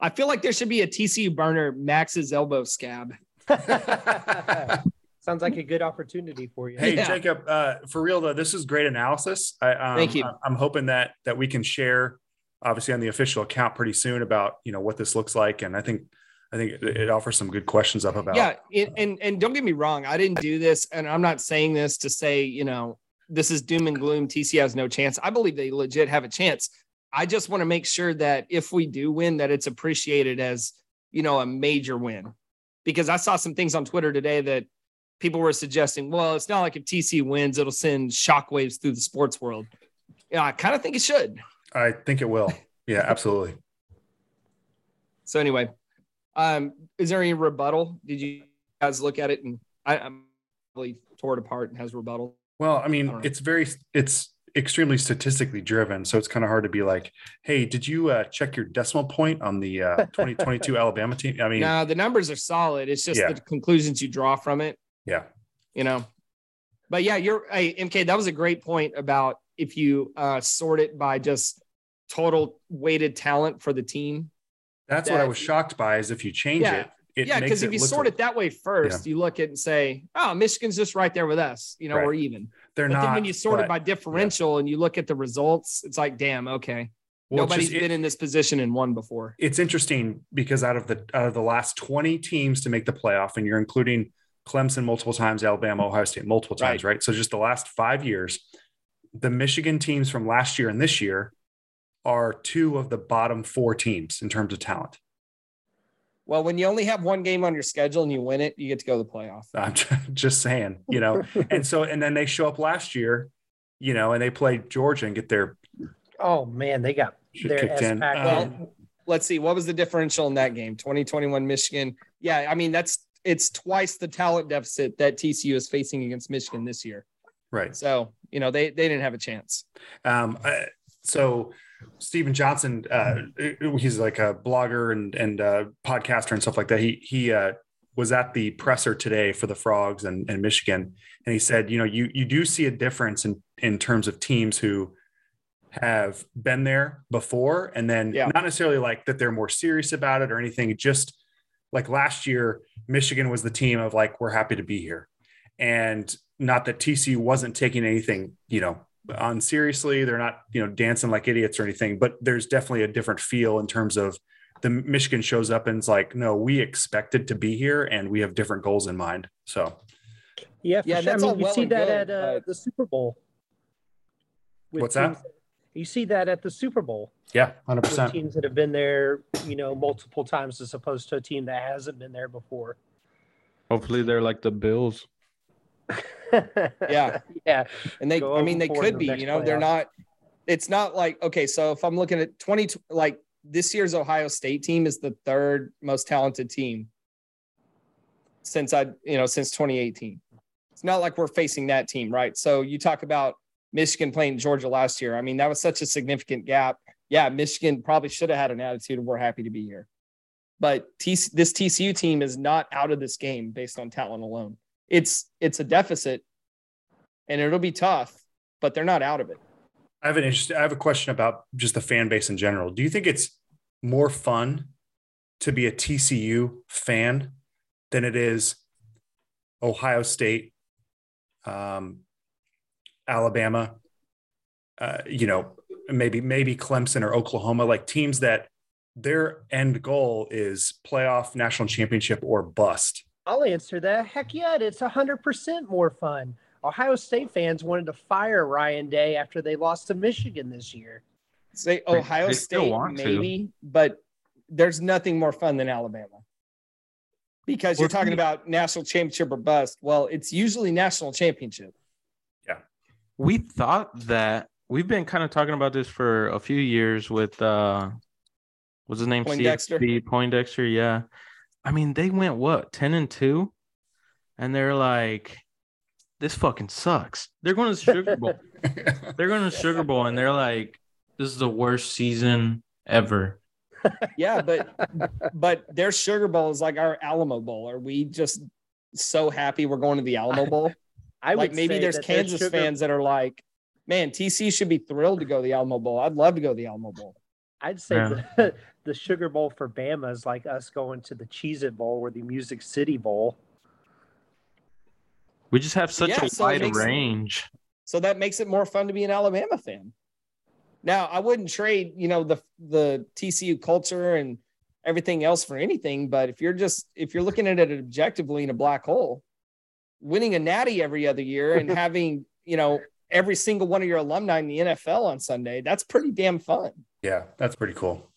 I feel like there should be a TCU burner Max's elbow scab. Sounds like a good opportunity for you. Hey Yeah. Jacob, uh, for real though, this is great analysis. I, um, Thank you. I- I'm hoping that that we can share, obviously, on the official account pretty soon about you know what this looks like, and I think I think it, it offers some good questions up about. Yeah, and, and and don't get me wrong, I didn't do this, and I'm not saying this to say you know this is doom and gloom. TC has no chance. I believe they legit have a chance. I just want to make sure that if we do win, that it's appreciated as you know a major win, because I saw some things on Twitter today that people were suggesting. Well, it's not like if TC wins, it'll send shockwaves through the sports world. Yeah, I kind of think it should. I think it will. Yeah, absolutely. So anyway, um, is there any rebuttal? Did you guys look at it and I, I'm probably tore it apart and has rebuttal? Well, I I mean, don't it's very it's extremely statistically driven, so it's kind of hard to be like, hey, did you uh, check your decimal point on the uh, 2022 Alabama team? I mean, No, the numbers are solid. It's just Yeah. the conclusions you draw from it, yeah, you know. But yeah, you're hey, MK, that was a great point about if you uh sort it by just total weighted talent for the team. that's what I was shocked by. Is if you change Yeah. it, it yeah, because if you sort like it that way first, you look at it and say, Oh, Michigan's just right there with us. You know, Right. we're even. they're But not. then when you sort it by differential and you look at the results, it's like, damn, okay. well, Nobody's just- been in this position and won before. it's interesting because out of the out of the last 20 teams to make the playoff, and you're including Clemson multiple times, Alabama, Ohio State multiple times, right? So just the last five years, the Michigan teams from last year and this year are two of the bottom four teams in terms of talent. Well, when you only have one game on your schedule and you win it, you get to go to the playoff. I'm just saying, you know. and so and then they show up last year, you know, and they play Georgia and get their Oh man, they got their ass in. packed Um, in. Let's see. What was the differential in that game? 2021 Michigan. Yeah, I mean, that's it's twice the talent deficit that TCU is facing against Michigan this year. right. So, you know, they they didn't have a chance. Um, I- so Stephen Johnson, uh, he's like a blogger and and uh, podcaster and stuff like that. He he uh, was at the presser today for the Frogs and, and Michigan, and he said, you know, you you do see a difference in in terms of teams who have been there before, and then Yeah. not necessarily like that they're more serious about it or anything. Just like last year, Michigan was the team of like we're happy to be here, and not that TCU wasn't taking anything, you know, on seriously. They're not, you know, dancing like idiots or anything, but there's definitely a different feel in terms of the Michigan shows up and it's like, no, we expected to be here and we have different goals in mind. So Yeah, for Yeah, sure. that's I all mean, you well see that good, at uh, but- the Super Bowl. with What's that? Teams- You see that at the Super Bowl yeah, hundred percent. teams that have been there, you know, multiple times as opposed to a team that hasn't been there before. Hopefully they're like the Bills. Yeah. yeah. And they, Go I mean, they could be, next you know, they're not, it's not like, okay, so if I'm looking at 20, like this year's Ohio State team is the third most talented team since I, you know, since 2018. It's not like we're facing that team, right? So you talk about Michigan playing Georgia last year. I mean, that was such a significant gap. Yeah, Michigan probably should have had an attitude of we're happy to be here. But TC, this TCU team is not out of this game based on talent alone. It's it's a deficit and it'll be tough, but they're not out of it. I have an interest. I have a question about just the fan base in general. Do you think it's more fun to be a TCU fan than it is Ohio State, um, Alabama, uh, you know, maybe maybe Clemson or Oklahoma, like teams that their end goal is playoff, national championship, or bust. I'll answer that. Heck yeah, it's hundred percent more fun. Ohio State fans wanted to fire Ryan Day after they lost to Michigan this year. Say Ohio they still State, want to. maybe, but there's nothing more fun than Alabama. Because you're talking about national championship or bust. Well, it's usually national championship. We thought that we've been kind of talking about this for a few years with uh what's his name? Poindexter? Poindexter, yeah. I mean, they went what, 10 and 2? And they're like, this fucking sucks. They're going to the Sugar Bowl. they're going to the Sugar Bowl and they're like, this is the worst season ever. Yeah, but but their Sugar Bowl is like our Alamo Bowl. Are we just so happy we're going to the Alamo Bowl? I like would maybe say there's that their Kansas sugar- fans that are like, man, TC should be thrilled to go to the Alamo Bowl. I'd love to go to the Alamo Bowl. I'd say Yeah. the, the Sugar Bowl for Bama is like us going to the Cheez It Bowl or the Music City Bowl. We just have such Yeah, a so wide makes- range. So that makes it more fun to be an Alabama fan. Now, I wouldn't trade, you know, the the TCU culture and everything else for anything, but if you're just if you're looking at it objectively in a black hole, winning a natty every other year and having, you know, every single one of your alumni in the NFL on Sunday, that's pretty damn fun. Yeah, that's pretty cool.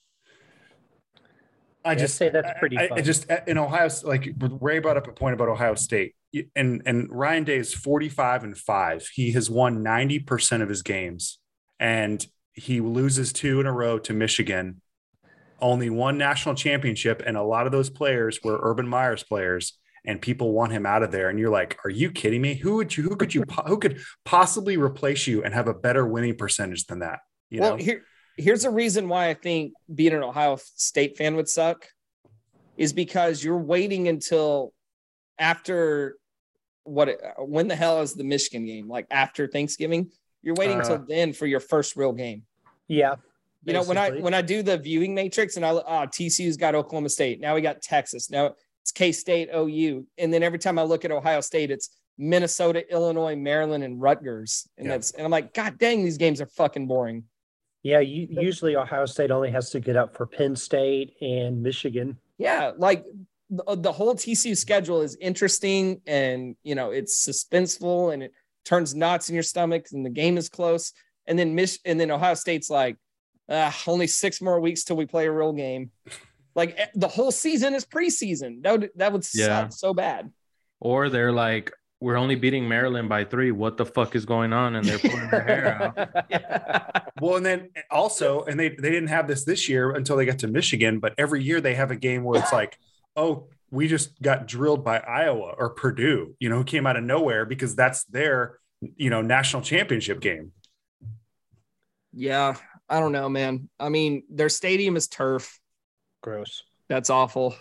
I Yeah, just say that's pretty I, I just in Ohio, like Ray brought up a point about Ohio State, and and Ryan Day is forty five and five. He has won ninety percent of his games, and he loses two in a row to Michigan. Only one national championship, and a lot of those players were Urban Meyer's players, and people want him out of there. And you're like, are you kidding me? Who would you? Who could you? Who could possibly replace you and have a better winning percentage than that? You well, know, here here's a reason why I think being an Ohio State fan would suck is because you're waiting until after what when the hell is the Michigan game? Like after Thanksgiving? You're waiting Uh, until then for your first real game. Yeah. You know, when I when I do the viewing matrix and I oh, TCU's got Oklahoma State. Now we got Texas. Now it's K State, OU, and then every time I look at Ohio State, it's Minnesota, Illinois, Maryland, and Rutgers. And Yeah. that's and I'm like, God dang, these games are fucking boring. Yeah, you, usually Ohio State only has to get up for Penn State and Michigan. Yeah, like the, the whole TCU schedule is interesting and you know it's suspenseful and it turns knots in your stomach and the game is close. And then Mich- and then Ohio State's like, ah, only six more weeks till we play a real game. Like eh, the whole season is preseason. That would that would Yeah. suck so bad. Or they're like, we're only beating Maryland by three. What the fuck is going on? And they're pulling their hair out. Well, and then also, and they they didn't have this this year until they got to Michigan, but every year they have a game where it's like, oh, we just got drilled by Iowa or Purdue, you know, who came out of nowhere because that's their, you know, national championship game. Yeah, I don't know, man. I mean, their stadium is turf. Gross. That's awful.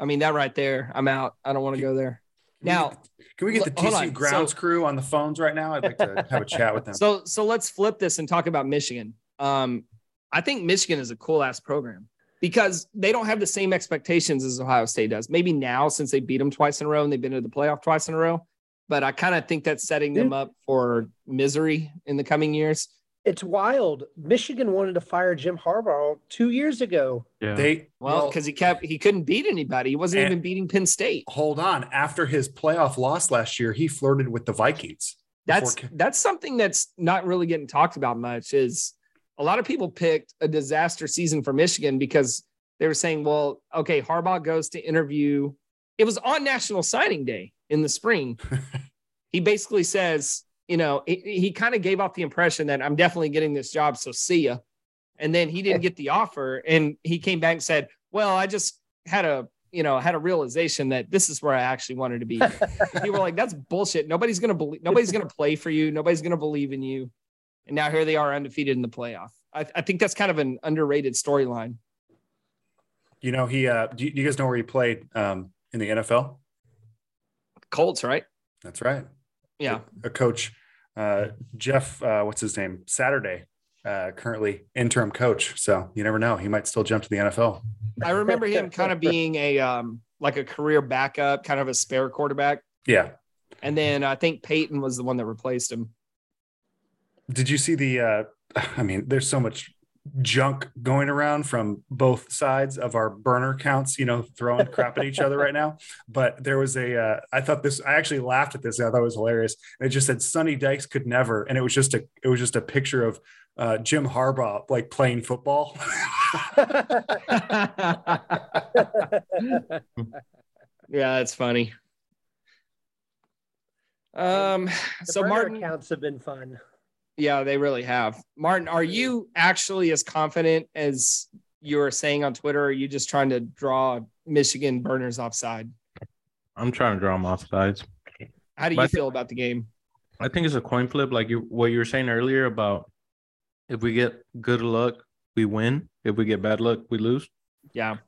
I mean, that right there, I'm out. I don't want to go there. Now, Can we get the Look, TCU on. grounds So- crew on the phones right now? I'd like to have a chat with them. So so let's flip this and talk about Michigan. Um, I think Michigan is a cool ass program because they don't have the same expectations as Ohio State does. Maybe now since they beat them twice in a row and they've been to the playoff twice in a row, but I kind of think that's setting them up for misery in the coming years. It's wild. Michigan wanted to fire Jim Harbaugh two years ago. Yeah. they Well, because he kept he couldn't beat anybody. He wasn't even beating Penn State. hold on. After his playoff loss last year, he flirted with the Vikings. That's Before- that's something that's not really getting talked about much. Is a lot of people picked a disaster season for Michigan because they were saying, well, okay, Harbaugh goes to interview. It was on National Signing Day in the spring. he basically says, you know, he, he kind of gave off the impression that I'm definitely getting this job, so see ya. And then he didn't get the offer, and he came back and said, well, I just had a you know had a realization that this is where I actually wanted to be. People were like, that's bullshit. Nobody's gonna believe. Nobody's gonna play for you. Nobody's gonna believe in you. And now here they are undefeated in the playoff. I, I think that's kind of an underrated storyline. You know, he uh do you, do you guys know where he played um in the NFL? Colts, right? That's right. Yeah. a coach, uh, Jeff, uh, what's his name? Saturday, uh, currently interim coach. So you never know. He might still jump to the NFL. I remember him kind of being a um like a career backup, kind of a spare quarterback. Yeah. And then I think Peyton was the one that replaced him. Did you see the, uh, I mean, there's so much junk going around from both sides of our burner counts, you know, throwing crap at each other right now. But there was a, uh, I thought this, I actually laughed at this. I thought it was hilarious. And it just said Sonny Dykes could never. And it was just a, it was just a picture of uh, Jim Harbaugh like playing football. yeah, that's funny. Um, The so burner Martin, accounts have been fun. Yeah, they really have. Martin, are you actually as confident as you were saying on Twitter? Or are you just trying to draw Michigan burners offside? I'm trying to draw them off sides. How do you thi- feel about the game? I think it's a coin flip, like you what you were saying earlier about if we get good luck, we win. If we get bad luck, we lose. Yeah.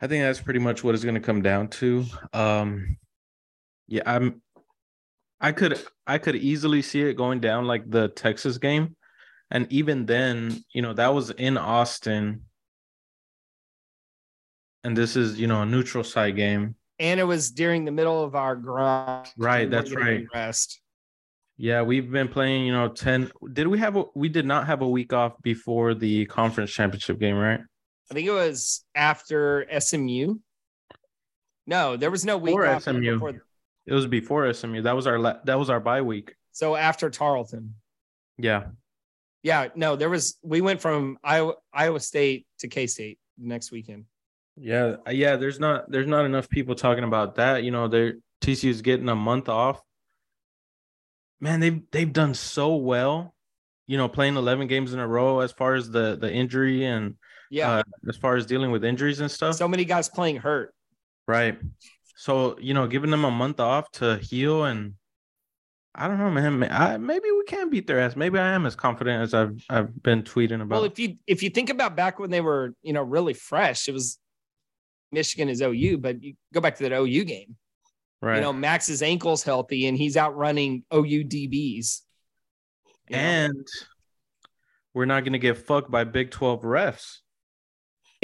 I think that's pretty much what it's going to come down to. Um, yeah, I'm. I could I could easily see it going down like the Texas game, And even then, you know, that was in Austin. And this is, you know, a neutral site game. And it was during the middle of our grind. Right, that's right. Rest. Yeah, we've been playing, you know, 10. Did we have a we did not have a week off before the conference championship game, right? I think it was after SMU. No, there was no week Or off SMU. before- It was before SMU. That was our la- that was our bye week. so after Tarleton. Yeah. Yeah, no, there was. We went from Iowa, Iowa State to K State next weekend. Yeah, uh, yeah. There's not there's not enough people talking about that. You know, they're TCU's getting a month off. Man, they've they've done so well. You know, playing 11 games in a row as far as the the injury and Yeah, uh, as far as dealing with injuries and stuff. so many guys playing hurt. right. So you know, giving them a month off to heal and I don't know, man. I, maybe we can beat their ass. Maybe I am as confident as I've I've been tweeting about. Well, if you if you think about back when they were you know really fresh, it was Michigan is OU, but you go back to that OU game. right. You know, Max's ankle's healthy and he's outrunning OU DBs. You know? and we're not going to get fucked by Big 12 refs.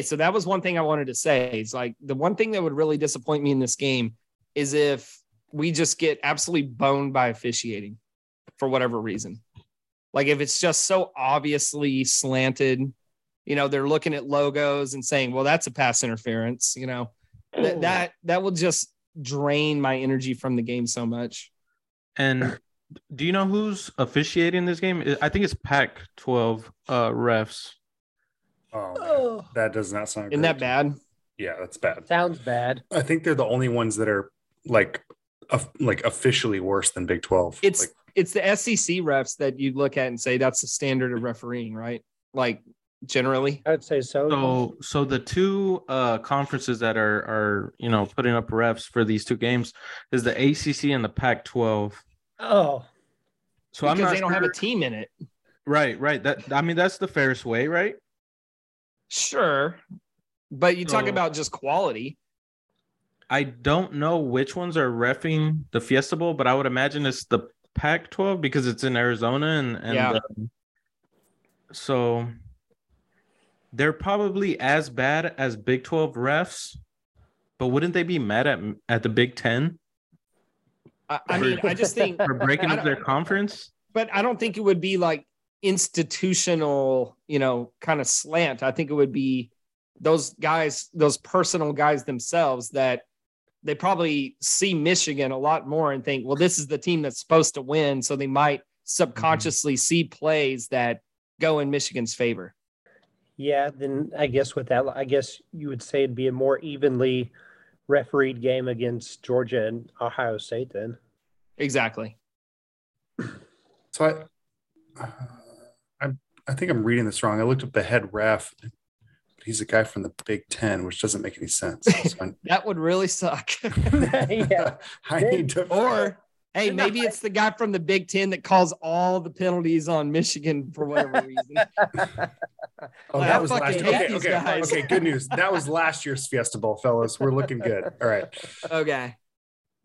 So that was one thing I wanted to say. It's like the one thing that would really disappoint me in this game is if we just get absolutely boned by officiating for whatever reason. Like if it's just so obviously slanted, you know, they're looking at logos and saying, "Well, that's a pass interference," you know. That that that will just drain my energy from the game so much. And do you know who's officiating this game? I think it's Pac 12 uh, refs. Oh. Oh, that does not sound. Isn't that bad? Yeah, that's bad. sounds bad. I think they're the only ones that are like, of like officially worse than Big Twelve. It's like, it's the SEC refs that you look at and say that's the standard of refereeing, right? Like generally. I would say so. So, so the two uh, conferences that are are you know putting up refs for these two games is the ACC and the Pac 12. oh, So I'm because not they don't have a team in it. right, right. That I mean that's the fairest way, right? Sure. But you talk So- about just quality. I don't know which ones are refing the Fiesta Bowl, but I would imagine it's the Pac-12 because it's in Arizona and and Yeah. um, so they're probably as bad as Big 12 refs, but wouldn't they be mad at at the Big 10 I, I mean, I just think, for breaking up their conference? but I don't think it would be like institutional, you know, kind of slant. I think it would be those guys, those personal guys themselves that they probably see Michigan a lot more and think, well, this is the team that's supposed to win. So they might subconsciously see plays that go in Michigan's favor. yeah. Then I guess with that, I guess you would say it'd be a more evenly refereed game against Georgia and Ohio State. Then Exactly. so I, uh, I'm, I think I'm reading this wrong. I looked up the head ref. But he's a guy from the Big Ten, which doesn't make any sense. So That would really suck. yeah, I need to. or hey, maybe it's the guy from the Big Ten that calls all the penalties on Michigan for whatever reason. Oh, oh I that was last hate okay, okay, guys. okay. Good news. That was last year's Fiesta Bowl, fellas. We're looking good. All right. Okay.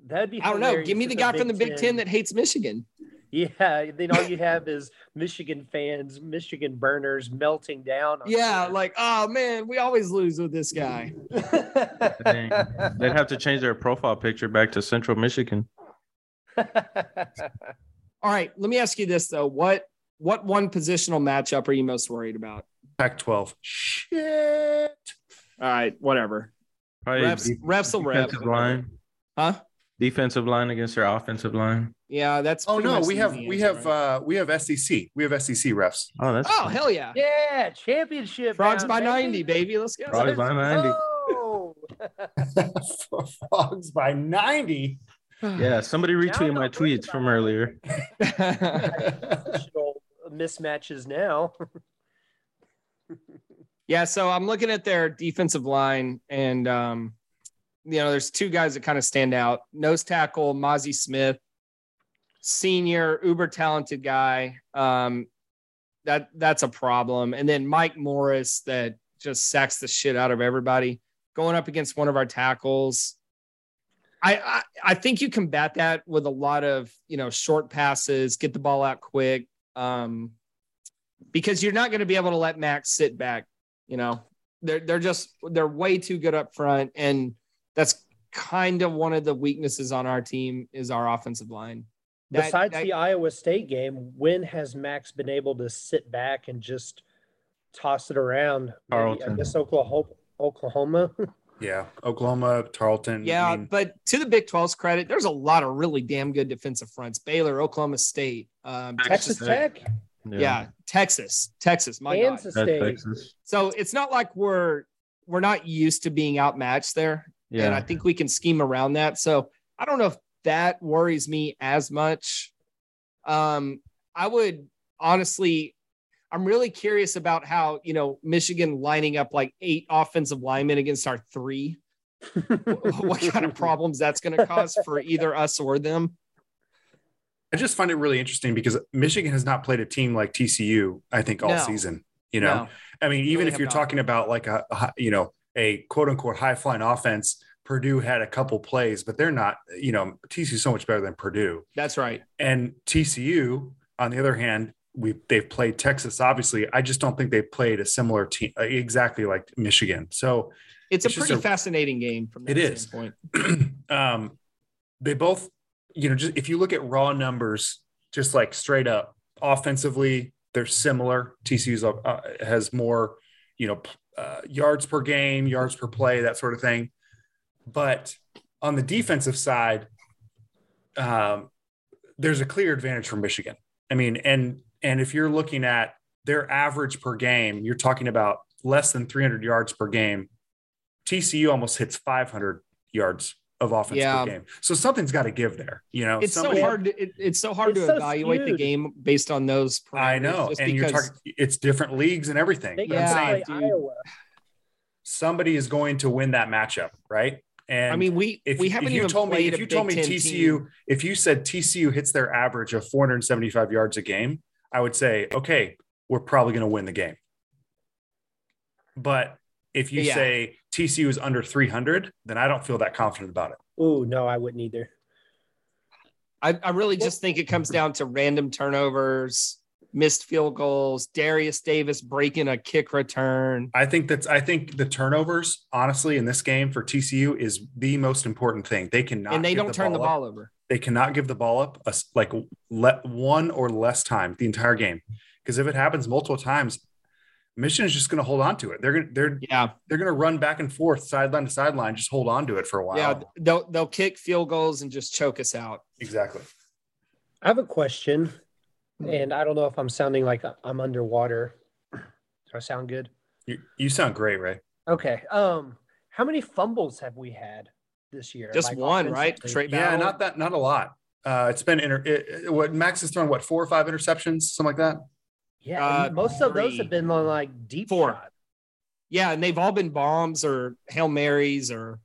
that'd be. I don't know. Give me if the guy from the Big Ten that hates Michigan. Yeah, then all you have is Michigan fans, Michigan burners melting down. on Yeah, Twitter. like, oh man, we always lose with this guy. They'd have to change their profile picture back to Central Michigan. All right, let me ask you this though. What what one positional matchup are you most worried about? Pac-12. Shit. All right, whatever. Probably Refs, de- refs will ref. line, Huh? Defensive line against their offensive line. Yeah, that's Oh no, we have we answer, have right? uh we have SEC. We have SEC refs. Oh, that's Oh hell yeah. yeah, championship. Frogs bound, by baby. 90, baby. Let's go. Frogs by 90. Oh. Frogs by 90. yeah. Somebody Now retweeted my tweets from it. earlier. Mismatches now. Yeah, so I'm looking at their defensive line, and um, you know, there's two guys that kind of stand out. Nose tackle, Mazi Smith, senior, uber talented guy. Um, that that's a problem. And then Mike Morris that just sacks the shit out of everybody. Going up against one of our tackles. I, I I think you combat that with a lot of you know short passes, get the ball out quick. Um, because you're not going to be able to let Max sit back. You know, they're they're just they're way too good up front, and that's kind of one of the weaknesses on our team is our offensive line. That- Besides that- the Iowa State game, when has Max been able to sit back and just toss it around? Maybe, I guess Oklahoma. Oklahoma. Yeah, Oklahoma, Tarleton. Yeah, I mean, but to the Big 12's credit, there's a lot of really damn good defensive fronts. Baylor, Oklahoma State, um, Texas Tech, yeah. Texas, Texas, my God. Kansas That's State. Texas. So it's not like we're we're not used to being outmatched there, and I think we can scheme around that. So I don't know if that worries me as much. Um, I would honestly, I'm really curious about how you know Michigan lining up like eight offensive linemen against our three. what kind of problems that's going to cause for either us or them? I just find it really interesting because Michigan has not played a team like TCU, I think, all No. season. You know, No. I mean, even Really if you're not. talking about like a, a you know, a quote unquote high flying offense, Purdue had a couple plays, but they're not, you know, TCU is so much better than Purdue. That's right. And TCU, on the other hand, we they've played Texas. Obviously, I just don't think they played a similar team uh, exactly like Michigan. So It's, It's a pretty a- fascinating game from that It is. standpoint. um, they both, you know, just if you look at raw numbers, just like straight up offensively, they're similar. TCU's uh, has more, you know, uh, yards per game, yards per play, that sort of thing. But on the defensive side, um, there's a clear advantage for Michigan. I mean, and and if you're looking at their average per game, you're talking about less than 300 yards per game. TCU almost hits 500 yards of offense Yeah. per game. So something's got to give there. You know, It's so hard. To, it, it's so hard It's to so evaluate the game based on those. I know, and you're because- talking. It's different leagues and everything. They But can I'm saying dude. Iowa. somebody is going to win that matchup, right? And I mean, we if, we haven't you even told me played if a you told me TCU team. if you said TCU hits their average of 475 yards a game, I would say okay, we're probably going to win the game. But if you Yeah. say TCU is under 300, then I don't feel that confident about it. Oh, no, I wouldn't either. I, I really just think it comes down to random turnovers, missed field goals, Darius Davis breaking a kick return. I think that's I think the turnovers, honestly, in this game for TCU is the most important thing. They cannot and they don't turn the up. ball over. They cannot give the ball up a s like let one or less time the entire game. Because if it happens multiple times, Michigan is just going to hold on to it. They're going to they're Yeah. they're going to run back and forth, sideline to sideline, just hold on to it for a while. Yeah. They'll, they'll kick field goals and just choke us out. exactly. I have a question, and I don't know if I'm sounding like I'm underwater. Do I sound good? You, you sound great, Ray. Okay. Um, how many fumbles have we had this year? Just Like, one, right? offensively? Straight Yeah, battle. not that, not a lot. Uh, it's been inter- it, it- what Max has thrown what four or five interceptions, something like that. Yeah, Uh, and most of those have been on like deep Four. shot. Yeah, and they've all been bombs or hail marys or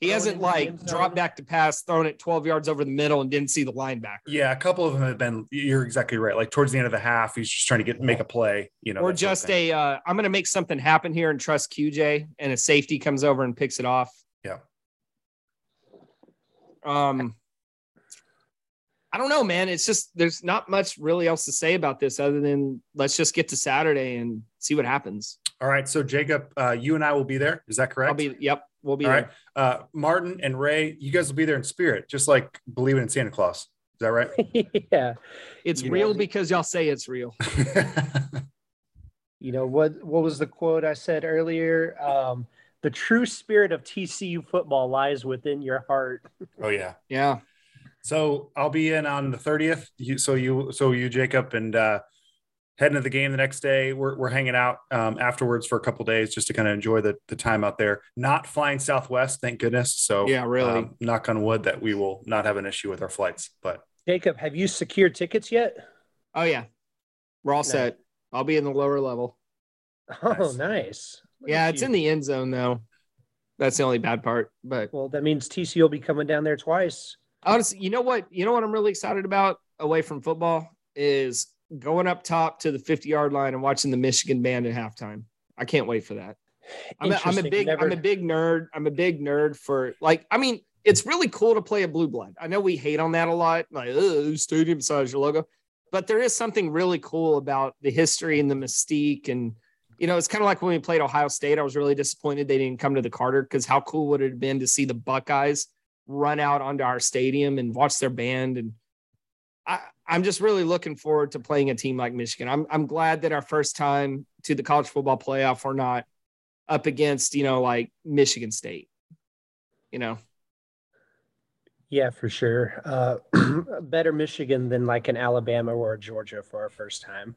he Thrown hasn't like dropped back to pass, thrown it 12 yards over the middle and didn't see the linebacker. Yeah, a couple of them have been. You're exactly right. Like towards the end of the half, he's just trying to get make a play. You know, or that sort of just thing. a uh, I'm going to make something happen here and trust QJ and a safety comes over and picks it off. Yeah. Um I don't know, man. It's just there's not much really else to say about this other than let's just get to Saturday and see what happens. All right. So Jacob, uh, you and I will be there. Is that correct? I'll be yep, we'll be All there. right. Uh, Martin and Ray, you guys will be there in spirit, just like believing in Santa Claus. Is that right? yeah. It's You real know- because y'all say it's real. You know what? What was the quote I said earlier? Um, the true spirit of TCU football lies within your heart. oh yeah. Yeah. So I'll be in on the 30th. You, so you, so you, Jacob, and uh, heading to the game the next day. We're, we're hanging out um, afterwards for a couple days just to kind of enjoy the, the time out there. Not flying Southwest, thank goodness. So Yeah, really. um, knock on wood that we will not have an issue with our flights. But Jacob, have you secured tickets yet? Oh yeah. We're all Nice. set. I'll be in the lower level. Oh, Nice. nice. Yeah, it's you. in the end zone though. That's the only bad part. But Well, that means TCU will be coming down there twice. Honestly, you know what? You know what I'm really excited about away from football is going up top to the 50 yard line and watching the Michigan band at halftime. I can't wait for that. I'm a, I'm a big Never- I'm a big nerd. I'm a big nerd for like I mean it's really cool to play a blue blood. I know we hate on that a lot, like oh, stadium size your logo, but there is something really cool about the history and the mystique and you know it's kind of like when we played ohio state i was really disappointed they didn't come to the carter because how cool would it have been to see the buckeyes run out onto our stadium and watch their band and I, i'm just really looking forward to playing a team like michigan I'm, I'm glad that our first time to the college football playoff we're not up against you know like michigan state you know Yeah, for sure. Uh, better Michigan than like an Alabama or a Georgia for our first time.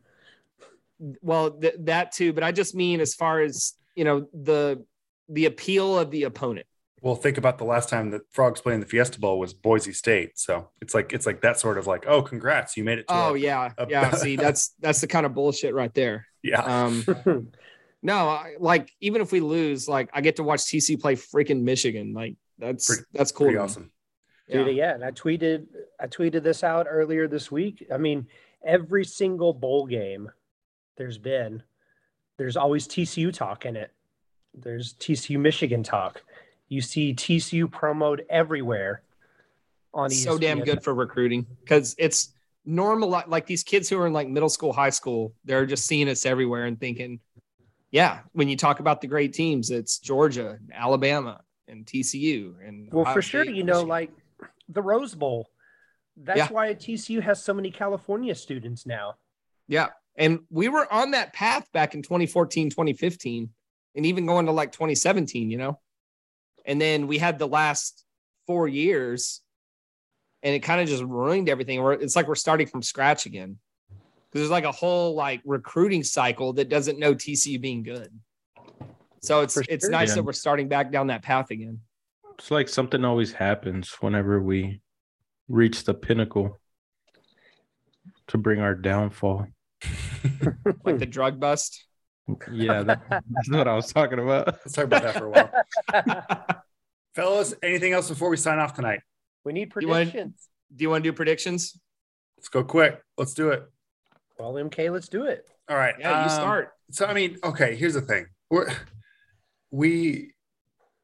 well th- that too but i just mean as far as you know the the appeal of the opponent Well, think about the last time that Frogs played in the Fiesta Bowl was Boise State. So it's like it's like that sort of like, oh, congrats, you made it. To oh a- yeah a- yeah see that's that's the kind of bullshit right there yeah. um no I, like even if we lose like i get to watch tc play freaking michigan like that's Pretty- that's cool Pretty to me. awesome. Yeah. Dude, yeah, and I tweeted I tweeted this out earlier this week. I mean, every single bowl game there's been, there's always TCU talk in it. There's TCU Michigan talk. You see TCU promoted everywhere on E so damn good for recruiting because it's normal like these kids who are in like middle school high school they're just seeing us everywhere and thinking yeah when you talk about the great teams it's georgia alabama and tcu and Well, Ohio for sure, State, you know, like the Rose Bowl. That's Yeah. why TCU has so many California students now. yeah and we were on that path back in 2014 2015 and even going to like 2017 you know and then we had the last four years and it kind of just ruined everything. We're- it's like we're starting from scratch again. Because there's like a whole like recruiting cycle that doesn't know tcu being good. So it's For it's nice Yeah. that we're starting back down that path again. It's like something always happens whenever we reach the pinnacle to bring our downfall. like the drug bust Yeah, that, that's what I was talking about. Let's talk about that for a while. Fellas, anything else before we sign off tonight? We need You want- predictions. do you want to do predictions Let's go quick. Let's do it. Well, MK, let's do it. All right. yeah you um, start So I mean, okay, here's the thing. We're we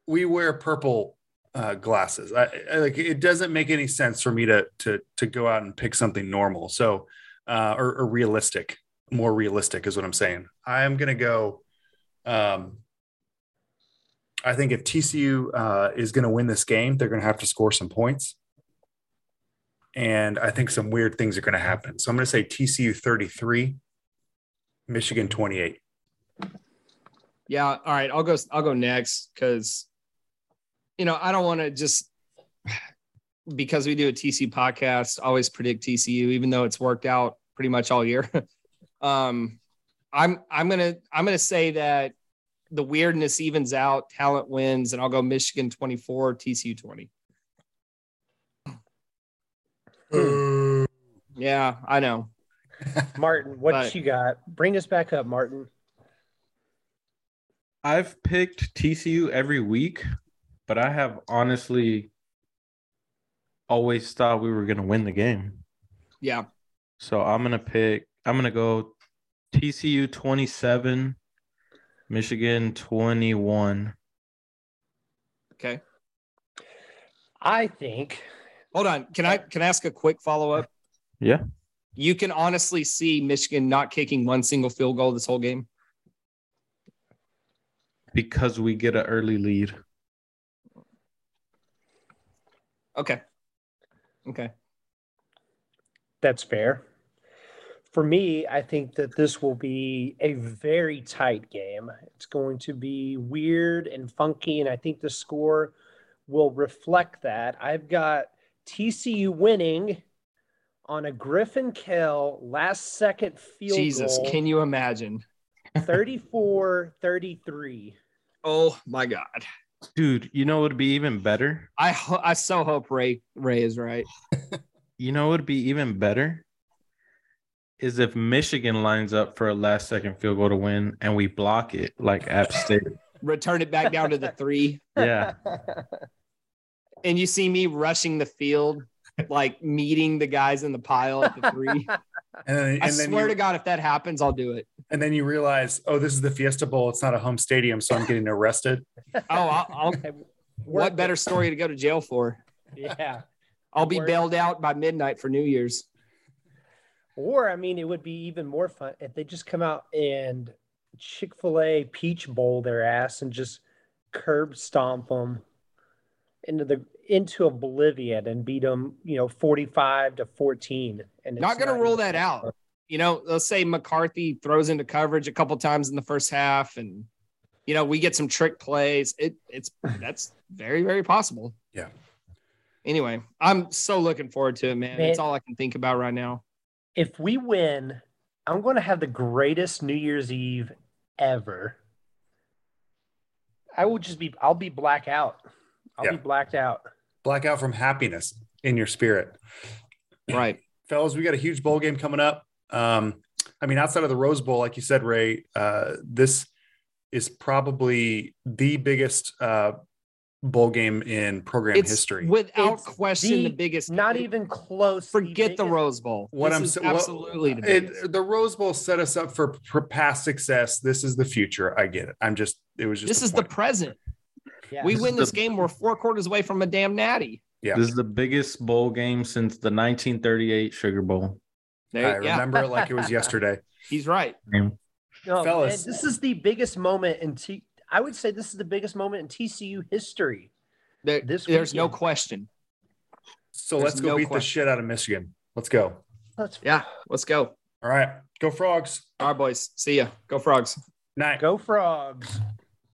we wear purple uh, glasses. I, I like it doesn't make any sense for me to to to go out and pick something normal. So uh, or, or realistic, more realistic is what I'm saying. I'm gonna go. Um, I think if TCU uh, is going to win this game, they're going to have to score some points. And I think some weird things are going to happen. So I'm going to say TCU 33, Michigan 28. Yeah. All right. I'll go. I'll go next because, you know, I don't want to just because we do a TC podcast. Always predict TCU, even though it's worked out pretty much all year. um, I'm I'm gonna I'm gonna say that the weirdness evens out, talent wins, and I'll go Michigan 24, TCU 20. Yeah, I know. Martin, what But- you got? Bring us back up, Martin. I've picked TCU every week, but I have honestly always thought we were going to win the game. Yeah. So I'm going to pick, I'm going to go TCU 27, Michigan 21. Okay. I think Hold on. Can I can I ask a quick follow up? Yeah. You can honestly see Michigan not kicking one single field goal this whole game. Because we get an early lead. Okay. Okay. that's fair. For me, I think that this will be a very tight game. It's going to be weird and funky, and I think the score will reflect that. I've got TCU winning on a Griffin Kell last second field Jesus, goal, can you imagine? 34 33. Oh my God. Dude, you know what would be even better? I ho- I so hope Ray Ray is right. You know what would be even better? Is if Michigan lines up for a last second field goal to win and we block it like App State. Return it back down to the three. Yeah. And you see me rushing the field, like meeting the guys in the pile at the three. And then, I and then swear you, to God, if that happens, I'll do it. and then you realize, oh, this is the Fiesta Bowl. It's not a home stadium, so I'm getting arrested. Oh, I'll, I'll what better story to go to jail for? Yeah. I'll be bailed out by midnight for New Year's. Or I mean, it would be even more fun if they just come out and Chick Fil A Peach Bowl their ass and just curb stomp them into the into oblivion and beat them, you know, forty five to fourteen. And Not going to rule even- that out. You know, let's say McCarthy throws into coverage a couple times in the first half, and you know we get some trick plays. It it's that's very very possible. Yeah. Anyway, I'm so looking forward to it, man. Man. It's all I can think about right now. If we win, I'm going to have the greatest New Year's Eve ever. I will just be. I'll be black out. I'll Yeah. be blacked out. Blackout from happiness in your spirit. Right. fellas, we got a huge bowl game coming up. Um, I mean, outside of the Rose Bowl, like you said, Ray, uh, this is probably the biggest uh, bowl game in program It's history. without It's question the, the- biggest. Not even close. forget the biggest- Rose Bowl. What This I'm is sa- what- absolutely the. It, the Rose Bowl set us up for, for past success. This is the future. I get it. I'm just. It was just. this a is the present. Yeah. We This win this the- game. We're four quarters away from a damn natty. Yeah. This is the biggest bowl game since the 1938 Sugar Bowl. I yeah, remember it like it was yesterday. he's right. game. No, Fellas. this is the biggest moment in T. I would say this is the biggest moment in TCU history. There- This there's no question. So There's let's go no beat the shit out of Michigan. Let's go. Let's Yeah, let's go. All right. Go Frogs. All right, boys. See ya. Go frogs. Night. go frogs.